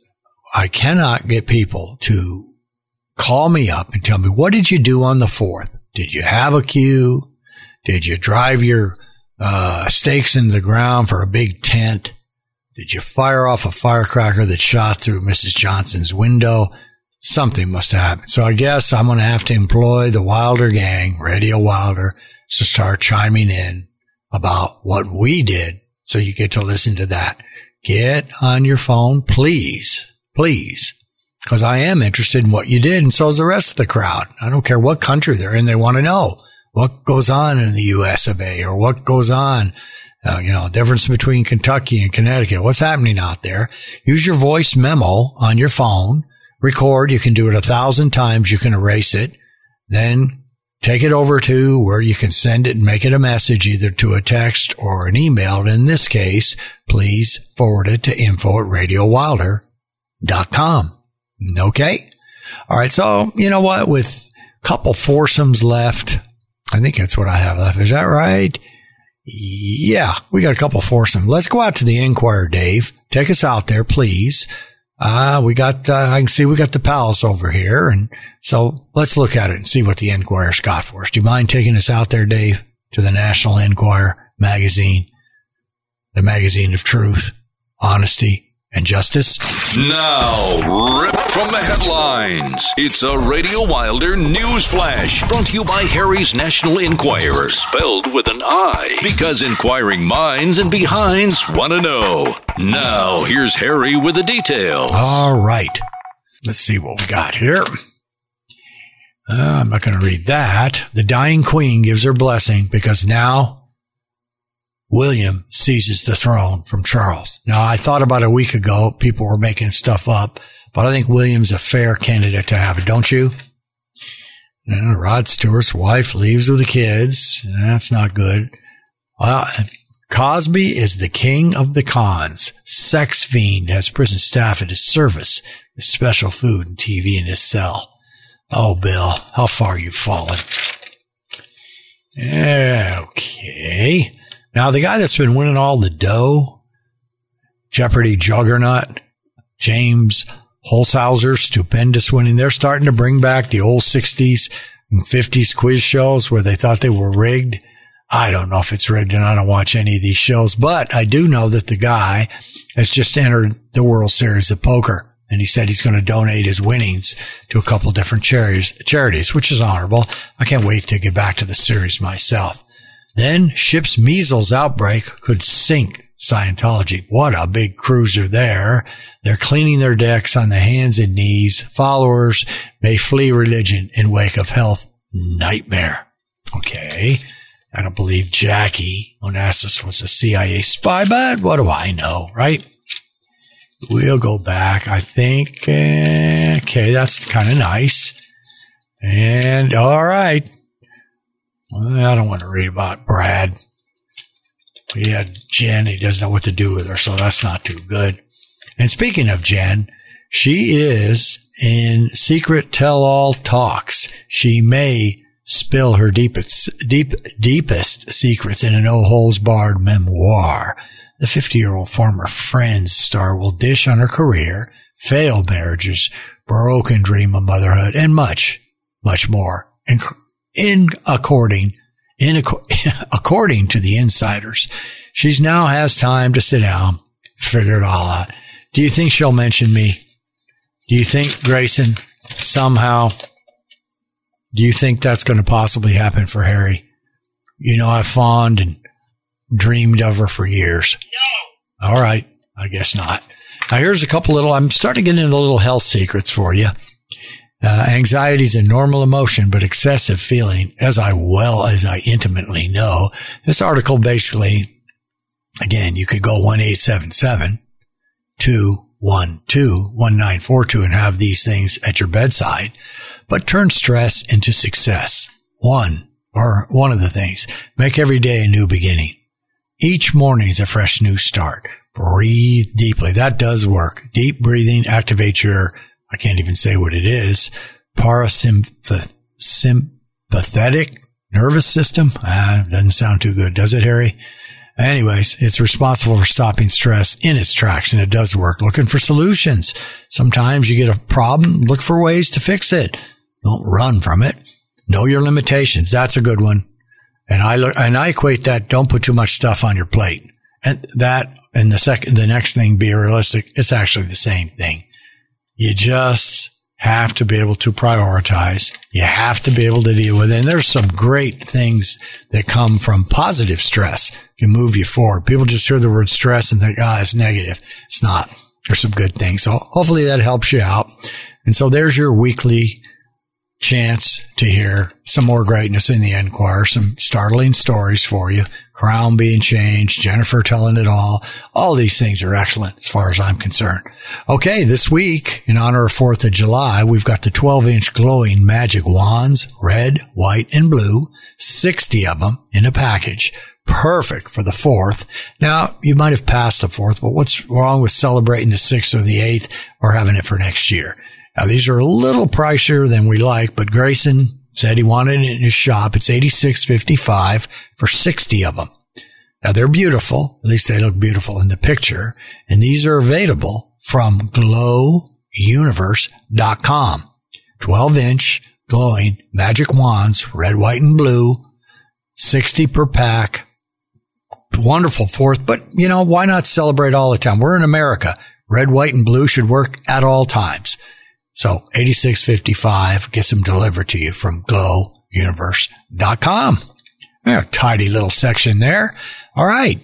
I cannot get people to call me up and tell me, what did you do on the fourth? Did you have a queue? Did you drive your uh, stakes into the ground for a big tent? Did you fire off a firecracker that shot through Mrs. Johnson's window? Something must have happened. So I guess I'm going to have to employ the Wilder gang, Radio Wilder, to start chiming in about what we did. So you get to listen to that. Get on your phone, please, please, because I am interested in what you did. And so is the rest of the crowd. I don't care what country they're in. They want to know what goes on in the U.S. of A. or what goes on uh, you know, difference between Kentucky and Connecticut. What's happening out there? Use your voice memo on your phone. Record. You can do it a thousand times. You can erase it. Then take it over to where you can send it and make it a message either to a text or an email. In this case, please forward it to info at radiowilder.com. Okay. All right. So you know what? With a couple foursomes left, I think that's what I have left. Is that right? Yeah, we got a couple foursome. Let's go out to the Inquirer, Dave. Take us out there, please. Uh, we got, uh, I can see we got the palace over here. And so let's look at it and see what the Inquirer's got for us. Do you mind taking us out there, Dave, to the National Enquirer magazine, the magazine of truth, honesty, and justice? Now, ripped from the headlines, it's a Radio Wilder news flash brought to you by Harry's National Enquirer, spelled with an I, because inquiring minds and behinds want to know. Now, here's Harry with the details. All right. Let's see what we got here. Uh, I'm not going to read that. The dying queen gives her blessing because now William seizes the throne from Charles. Now, I thought about a week ago, people were making stuff up, but I think William's a fair candidate to have it, don't you? Rod Stewart's wife leaves with the kids. That's not good. Uh, Cosby is the king of the cons. Sex fiend has prison staff at his service with special food and TV in his cell. Oh, Bill, how far you've fallen. Okay. Now, the guy that's been winning all the dough, Jeopardy juggernaut, James Holzhauer, stupendous winning. They're starting to bring back the old 60s and 50s quiz shows where they thought they were rigged. I don't know if it's rigged and I don't watch any of these shows, but I do know that the guy has just entered the World Series of Poker and he said he's going to donate his winnings to a couple different charities, charities, which is honorable. I can't wait to get back to the series myself. Then ship's measles outbreak could sink Scientology. What a big cruiser there. They're cleaning their decks on the hands and knees. Followers may flee religion in wake of health nightmare. Okay. I don't believe Jackie Onassis was a CIA spy, but what do I know, right? We'll go back. I think, eh, okay, that's kind of nice. And all right. I don't want to read about Brad. He had Jen. He doesn't know what to do with her, so that's not too good. And speaking of Jen, she is in secret tell-all talks. She may spill her deepest, deep, deepest secrets in an no holds barred memoir. The 50 year old former Friends star will dish on her career, failed marriages, broken dream of motherhood, and much, much more. In according, in according to the insiders, she's now has time to sit down, figure it all out. Do you think she'll mention me? Do you think Grayson somehow? Do you think that's going to possibly happen for Harry? You know, I've fond and dreamed of her for years. No. All right. I guess not. Now here's a couple little, I'm starting to get into little health secrets for you. Uh, anxiety is a normal emotion, but excessive feeling, as I well as I intimately know. This article basically, again, you could go 1877 212 1942 and have these things at your bedside. but turn stress into success. One, or one of the things, make every day a new beginning. Each morning is a fresh new start. Breathe deeply. That does work. Deep breathing activates your, I can't even say what it is, parasympathetic nervous system. Ah, doesn't sound too good, does it, Harry? Anyways, it's responsible for stopping stress in its tracks and it does work. Looking for solutions. Sometimes you get a problem, look for ways to fix it. Don't run from it. Know your limitations. That's a good one. And I and I equate that don't put too much stuff on your plate. And that and the second the next thing be realistic, it's actually the same thing. You just have to be able to prioritize. You have to be able to deal with it. And there's some great things that come from positive stress can move you forward. People just hear the word stress and think, ah, it's negative. It's not. There's some good things. So hopefully that helps you out. And so there's your weekly chance to hear some more greatness in the Enquirer, some startling stories for you. Crown being changed, Jennifer telling it all. All these things are excellent as far as I'm concerned. Okay, this week, in honor of 4th of July, we've got the 12 inch glowing magic wands, red, white, and blue, 60 of them in a package. Perfect for the 4th. Now, you might have passed the 4th, but what's wrong with celebrating the 6th or the 8th or having it for next year? Now these are a little pricier than we like, but Grayson said he wanted it in his shop. It's eighty six fifty five for sixty of them. Now they're beautiful. At least they look beautiful in the picture. And these are available from glowuniverse.com. 12 inch glowing magic wands, red, white, and blue, 60 per pack. Wonderful fourth, but you know, why not celebrate all the time? We're in America. Red, white, and blue should work at all times. So 8655 gets them delivered to you from glowuniverse.com. Yeah, tidy little section there. All right.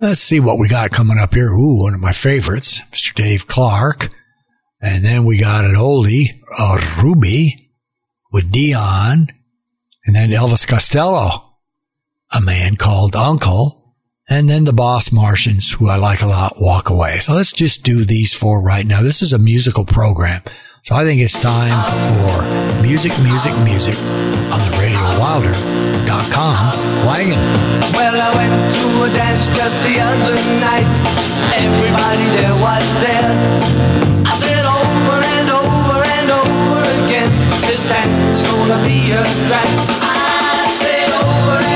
Let's see what we got coming up here. Ooh, one of my favorites, Mr. Dave Clark. And then we got an oldie, a Ruby with Dion. And then Elvis Costello, a man called Uncle. And then the Boss Martians, who I like a lot, walk away. So let's just do these four right now. This is a musical program. So I think it's time for music, music, music on the RadioWilder.com wagon. Well, I went to a dance just the other night. Everybody there was there. I said over and over and over again, this dance is gonna be a drag. I said over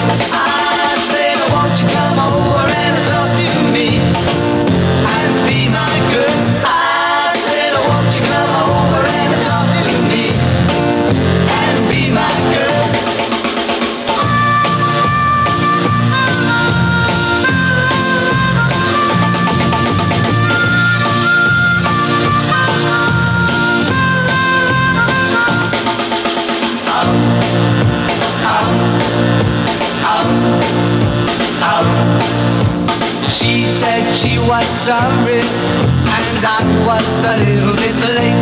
was sorry and I was a little bit late.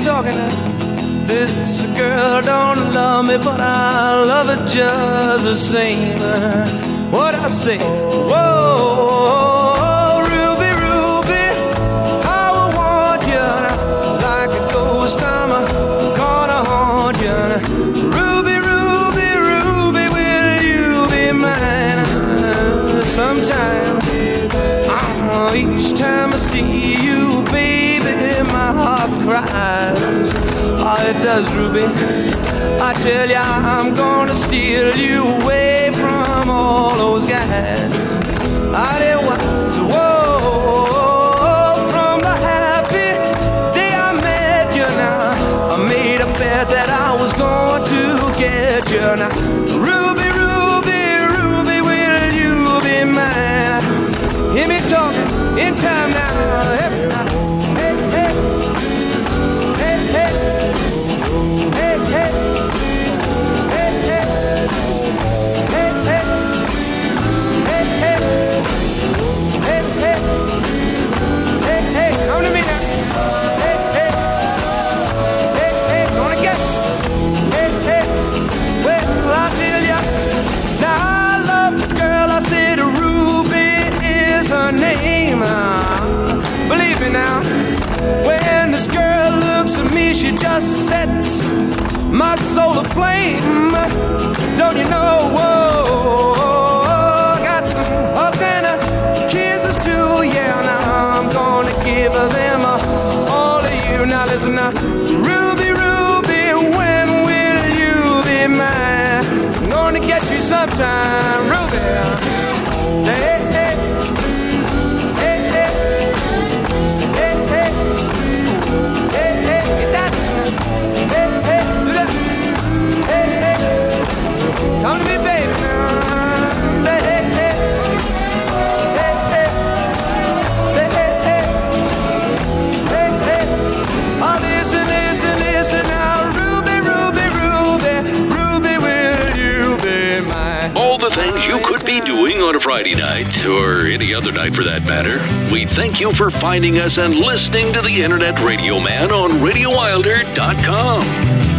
Talking now. This girl don't love me, but I love her just the same. What I say? Whoa, does, Ruby. I tell ya, I'm gonna steal you away from all those guys. I did once, whoa, from the happy day I met you now. I made a bet that I was going to get you now. Ruby, Ruby, Ruby, will you be mine? Hear me talking in time now. Sets my soul aflame. Don't you know? Whoa, got some uh, kisses too. Yeah, now I'm gonna give them all of you. Now listen now, Ruby, Ruby, when will you be mine? I'm gonna get you sometime, Ruby. Could be doing on a Friday night, or any other night for that matter. We thank you for finding us and listening to the Internet Radio Man on RadioWilder.com.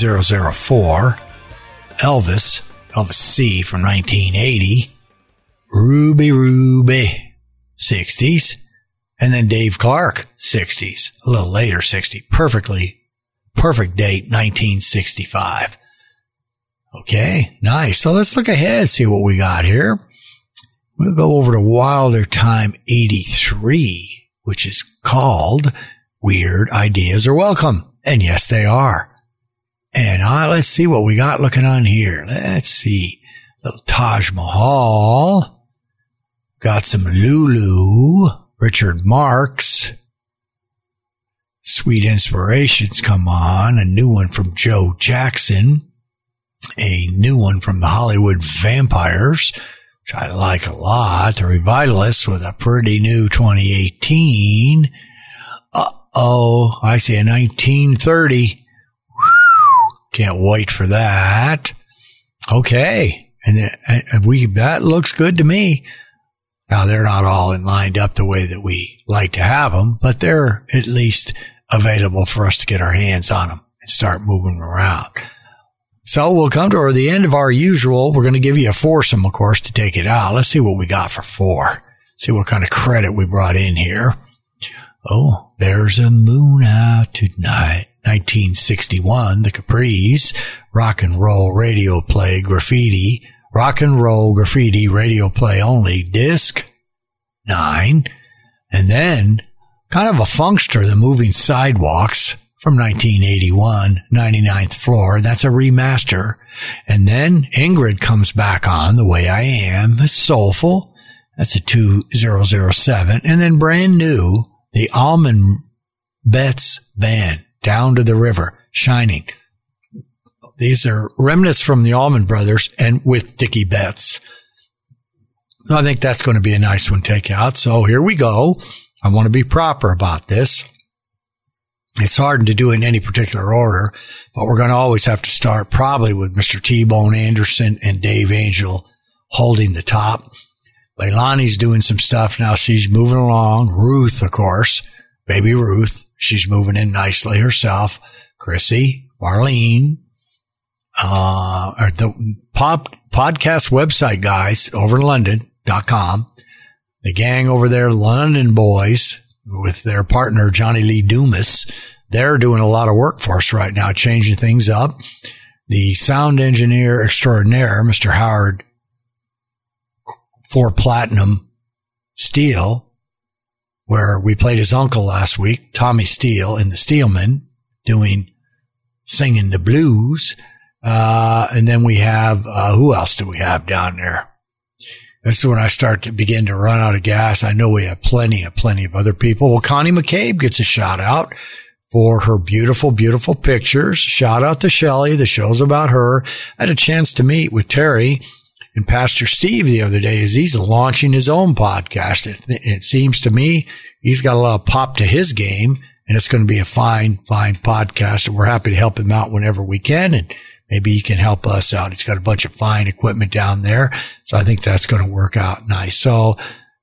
2004. Elvis. Elvis C from 1980. Ruby Ruby. 60s. And then Dave Clark. 60s. A little later 60. Perfectly. Perfect date 1965. Okay. Nice. So let's look ahead, see what we got here. We'll go over to Wilder Time 83, which is called Weird Ideas Are Welcome. And yes, they are. And uh, let's see what we got looking on here. Let's see. Little Taj Mahal. Got some Lulu. Richard Marx. Sweet Inspirations come on. A new one from Joe Jackson. A new one from the Hollywood Vampires which I like a lot. The Revivalists with a pretty new 2018. Uh oh, I see a 1930. Can't wait for that. Okay, and, and we that looks good to me. Now they're not all in lined up the way that we like to have them, but they're at least available for us to get our hands on them and start moving around. So we'll come to the end of our usual. We're going to give you a foursome, of course, to take it out. Let's see what we got for four. See what kind of credit we brought in here. Oh, there's a moon out tonight. 1961, the Capris, rock and roll radio play graffiti, rock and roll graffiti radio play only, disc nine. And then kind of a funkster, the moving sidewalks, from 1981, 99th floor. That's a remaster. And then Ingrid comes back on the way I am. It's soulful. That's a 2007. And then brand new, the Allman Betts band down to the river shining. These are remnants from the Allman Brothers and with Dickey Betts. I think that's going to be a nice one to take out. So here we go. I want to be proper about this. It's hard to do in any particular order, but we're going to always have to start probably with Mr. T-Bone Anderson and Dave Angel holding the top. Leilani's doing some stuff now. She's moving along. Ruth, of course, baby Ruth. She's moving in nicely herself. Chrissy, Marlene, uh, or the pop podcast website guys over in London.com. The gang over there, London boys, with their partner Johnny Lee Dumas. They're doing a lot of work for us right now, changing things up. The sound engineer extraordinaire, Mr. Howard for Platinum Steel, where we played his uncle last week, Tommy Steele in the Steelmen, doing singing the blues. Uh, and then we have, uh, who else do we have down there? This is when I start to begin to run out of gas. I know we have plenty of plenty of other people. Well, Connie McCabe gets a shout out for her beautiful, beautiful pictures. Shout out to Shelley. The show's about her. I had a chance to meet with Terry and Pastor Steve the other day is he's launching his own podcast. It, it seems to me he's got a lot of pop to his game and it's going to be a fine, fine podcast. And we're happy to help him out whenever we can. And maybe he can help us out. He's got a bunch of fine equipment down there. So I think that's going to work out nice. So,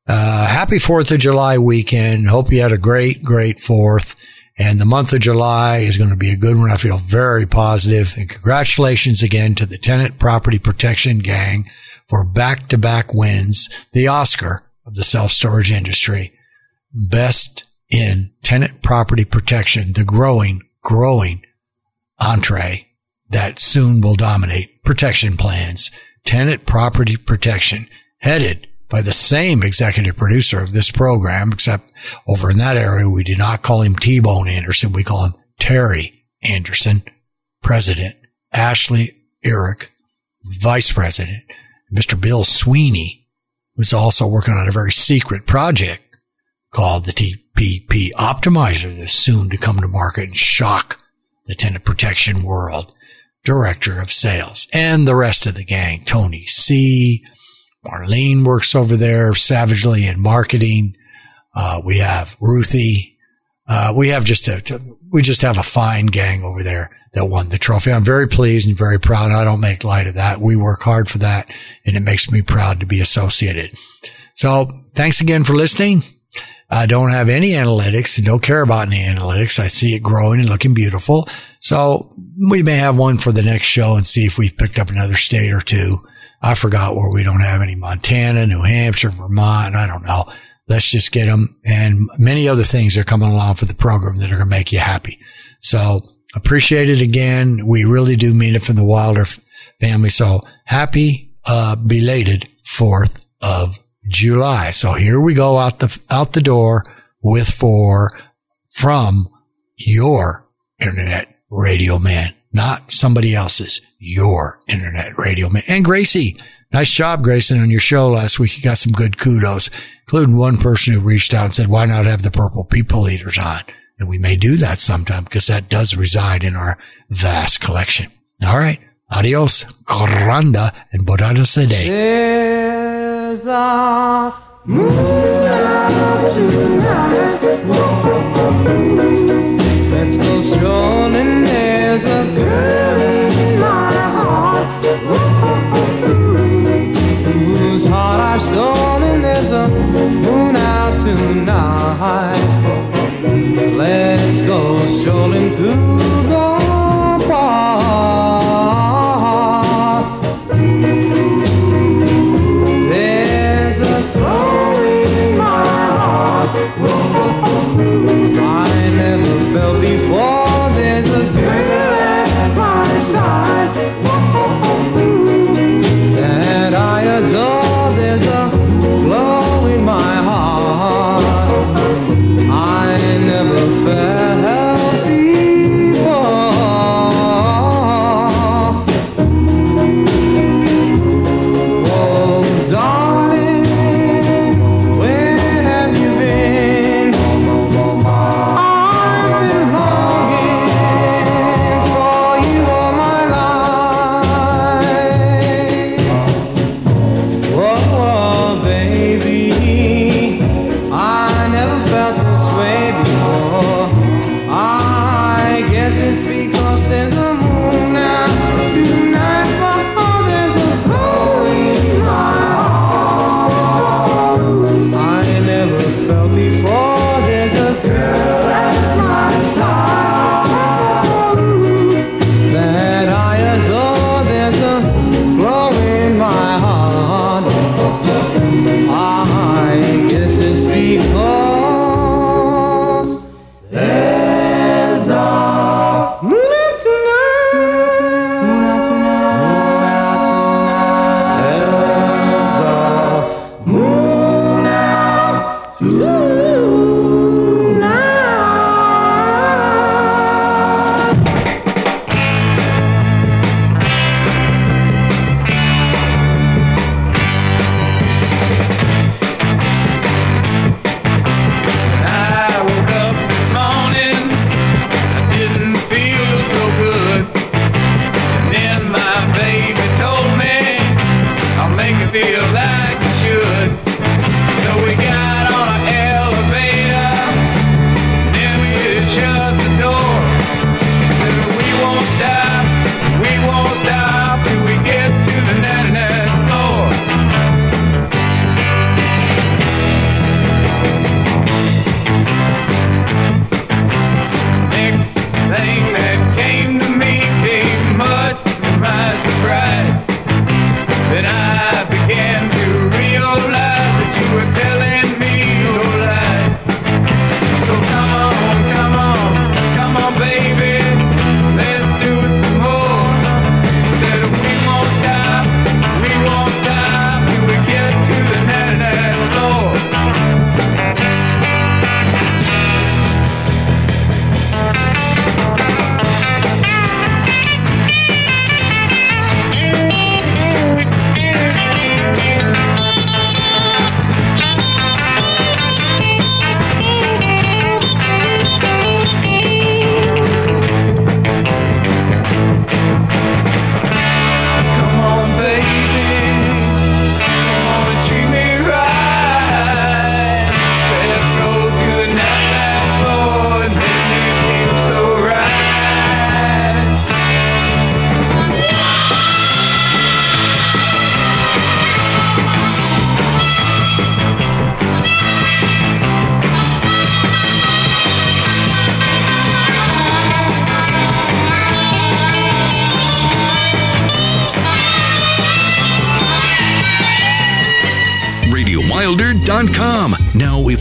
uh, happy 4th of July weekend. Hope you had a great, great 4th. And the month of July is going to be a good one. I feel very positive. And congratulations again to the Tenant Property Protection Gang for back to back wins, the Oscar of the self storage industry. Best in tenant property protection, the growing, growing entree that soon will dominate protection plans, tenant property protection, headed by the same executive producer of this program, except over in that area, we do not call him T-Bone Anderson. We call him Terry Anderson, president, Ashley Eric, vice president, Mr. Bill Sweeney was also working on a very secret project called the TPP Optimizer that's soon to come to market and shock the tenant protection world director of sales and the rest of the gang. Tony C. Marlene works over there savagely in marketing. Uh, we have Ruthie. Uh, we have just a, we just have a fine gang over there that won the trophy. I'm very pleased and very proud. I don't make light of that. We work hard for that and it makes me proud to be associated. So thanks again for listening. I don't have any analytics and don't care about any analytics. I see it growing and looking beautiful. So we may have one for the next show and see if we've picked up another state or two. I forgot where we don't have any Montana, New Hampshire, Vermont. I don't know. Let's just get them and many other things are coming along for the program that are going to make you happy. So appreciate it again. We really do mean it from the Wilder family. So happy, uh, belated 4th of July. So here we go out the, out the door with four from your internet radio man, not somebody else's, your internet radio man. And Gracie, nice job, Grayson, on your show last week. You got some good kudos, including one person who reached out and said, why not have the purple people eaters on? And we may do that sometime because that does reside in our vast collection. All right. Adios. Granda and Bodada Sede. There's a moon out. Let's go strolling. There's a girl in my heart. Whose heart I've stolen. There's a moon out tonight. Let's go strolling through the park.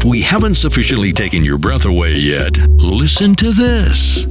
we haven't sufficiently taken your breath away yet, listen to this.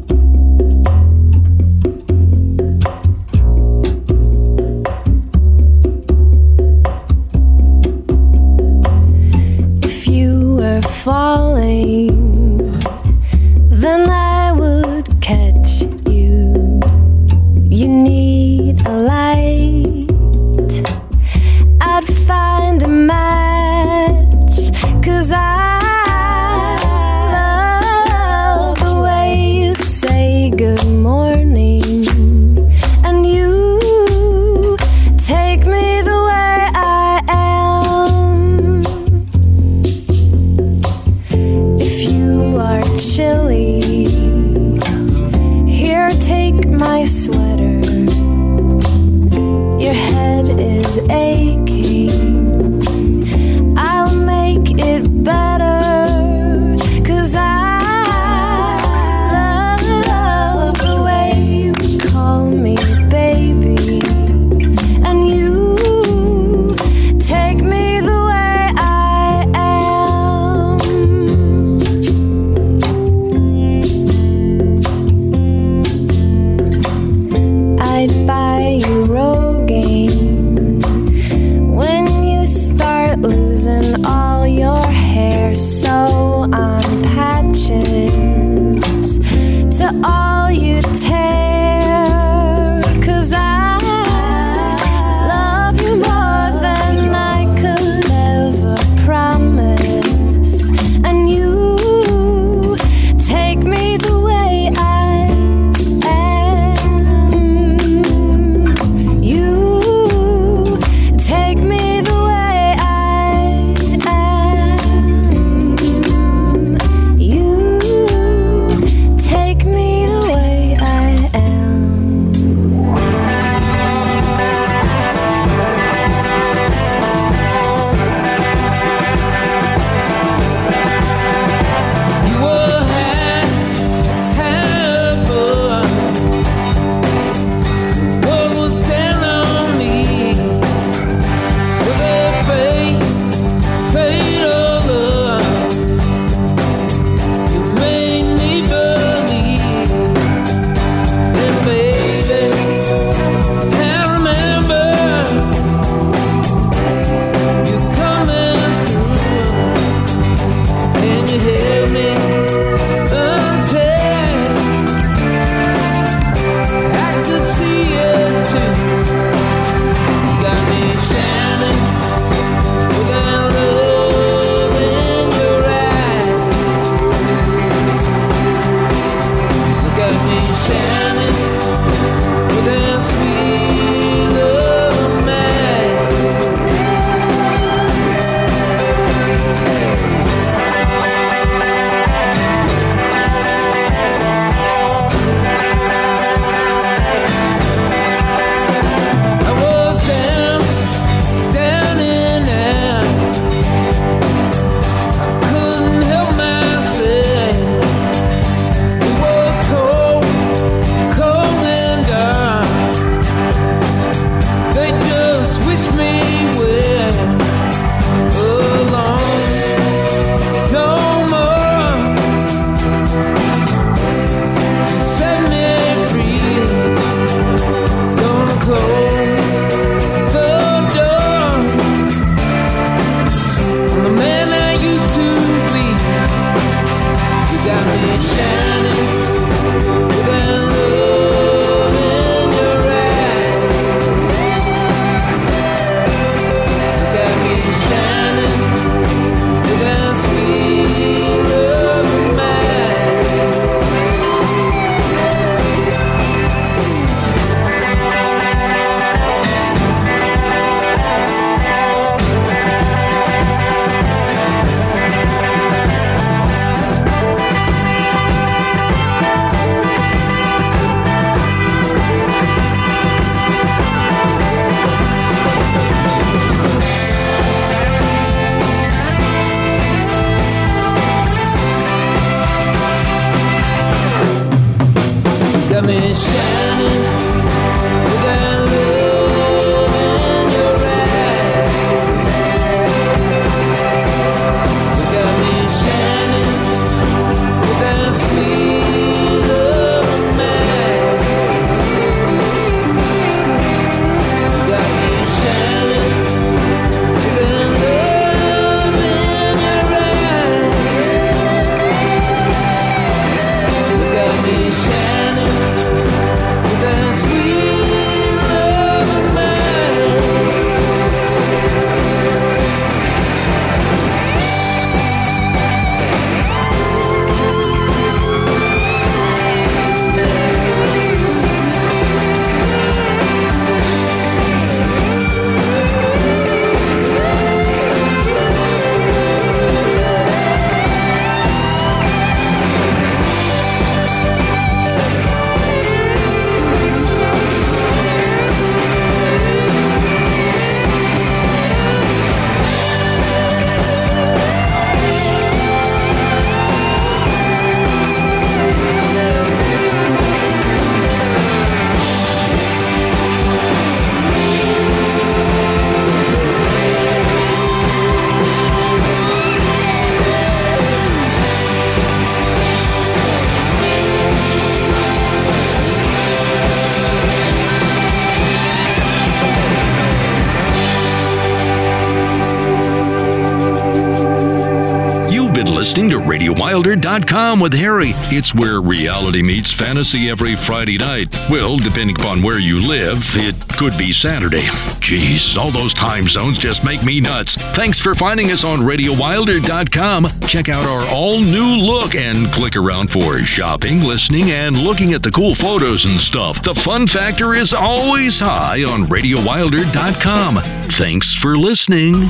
To RadioWilder.com with Harry. It's where reality meets fantasy every Friday night. Well, depending upon where you live, it could be Saturday. Jeez, all those time zones just make me nuts. Thanks for finding us on RadioWilder.com. Check out our all new look and click around for shopping, listening, and looking at the cool photos and stuff. The fun factor is always high on RadioWilder.com. Thanks for listening.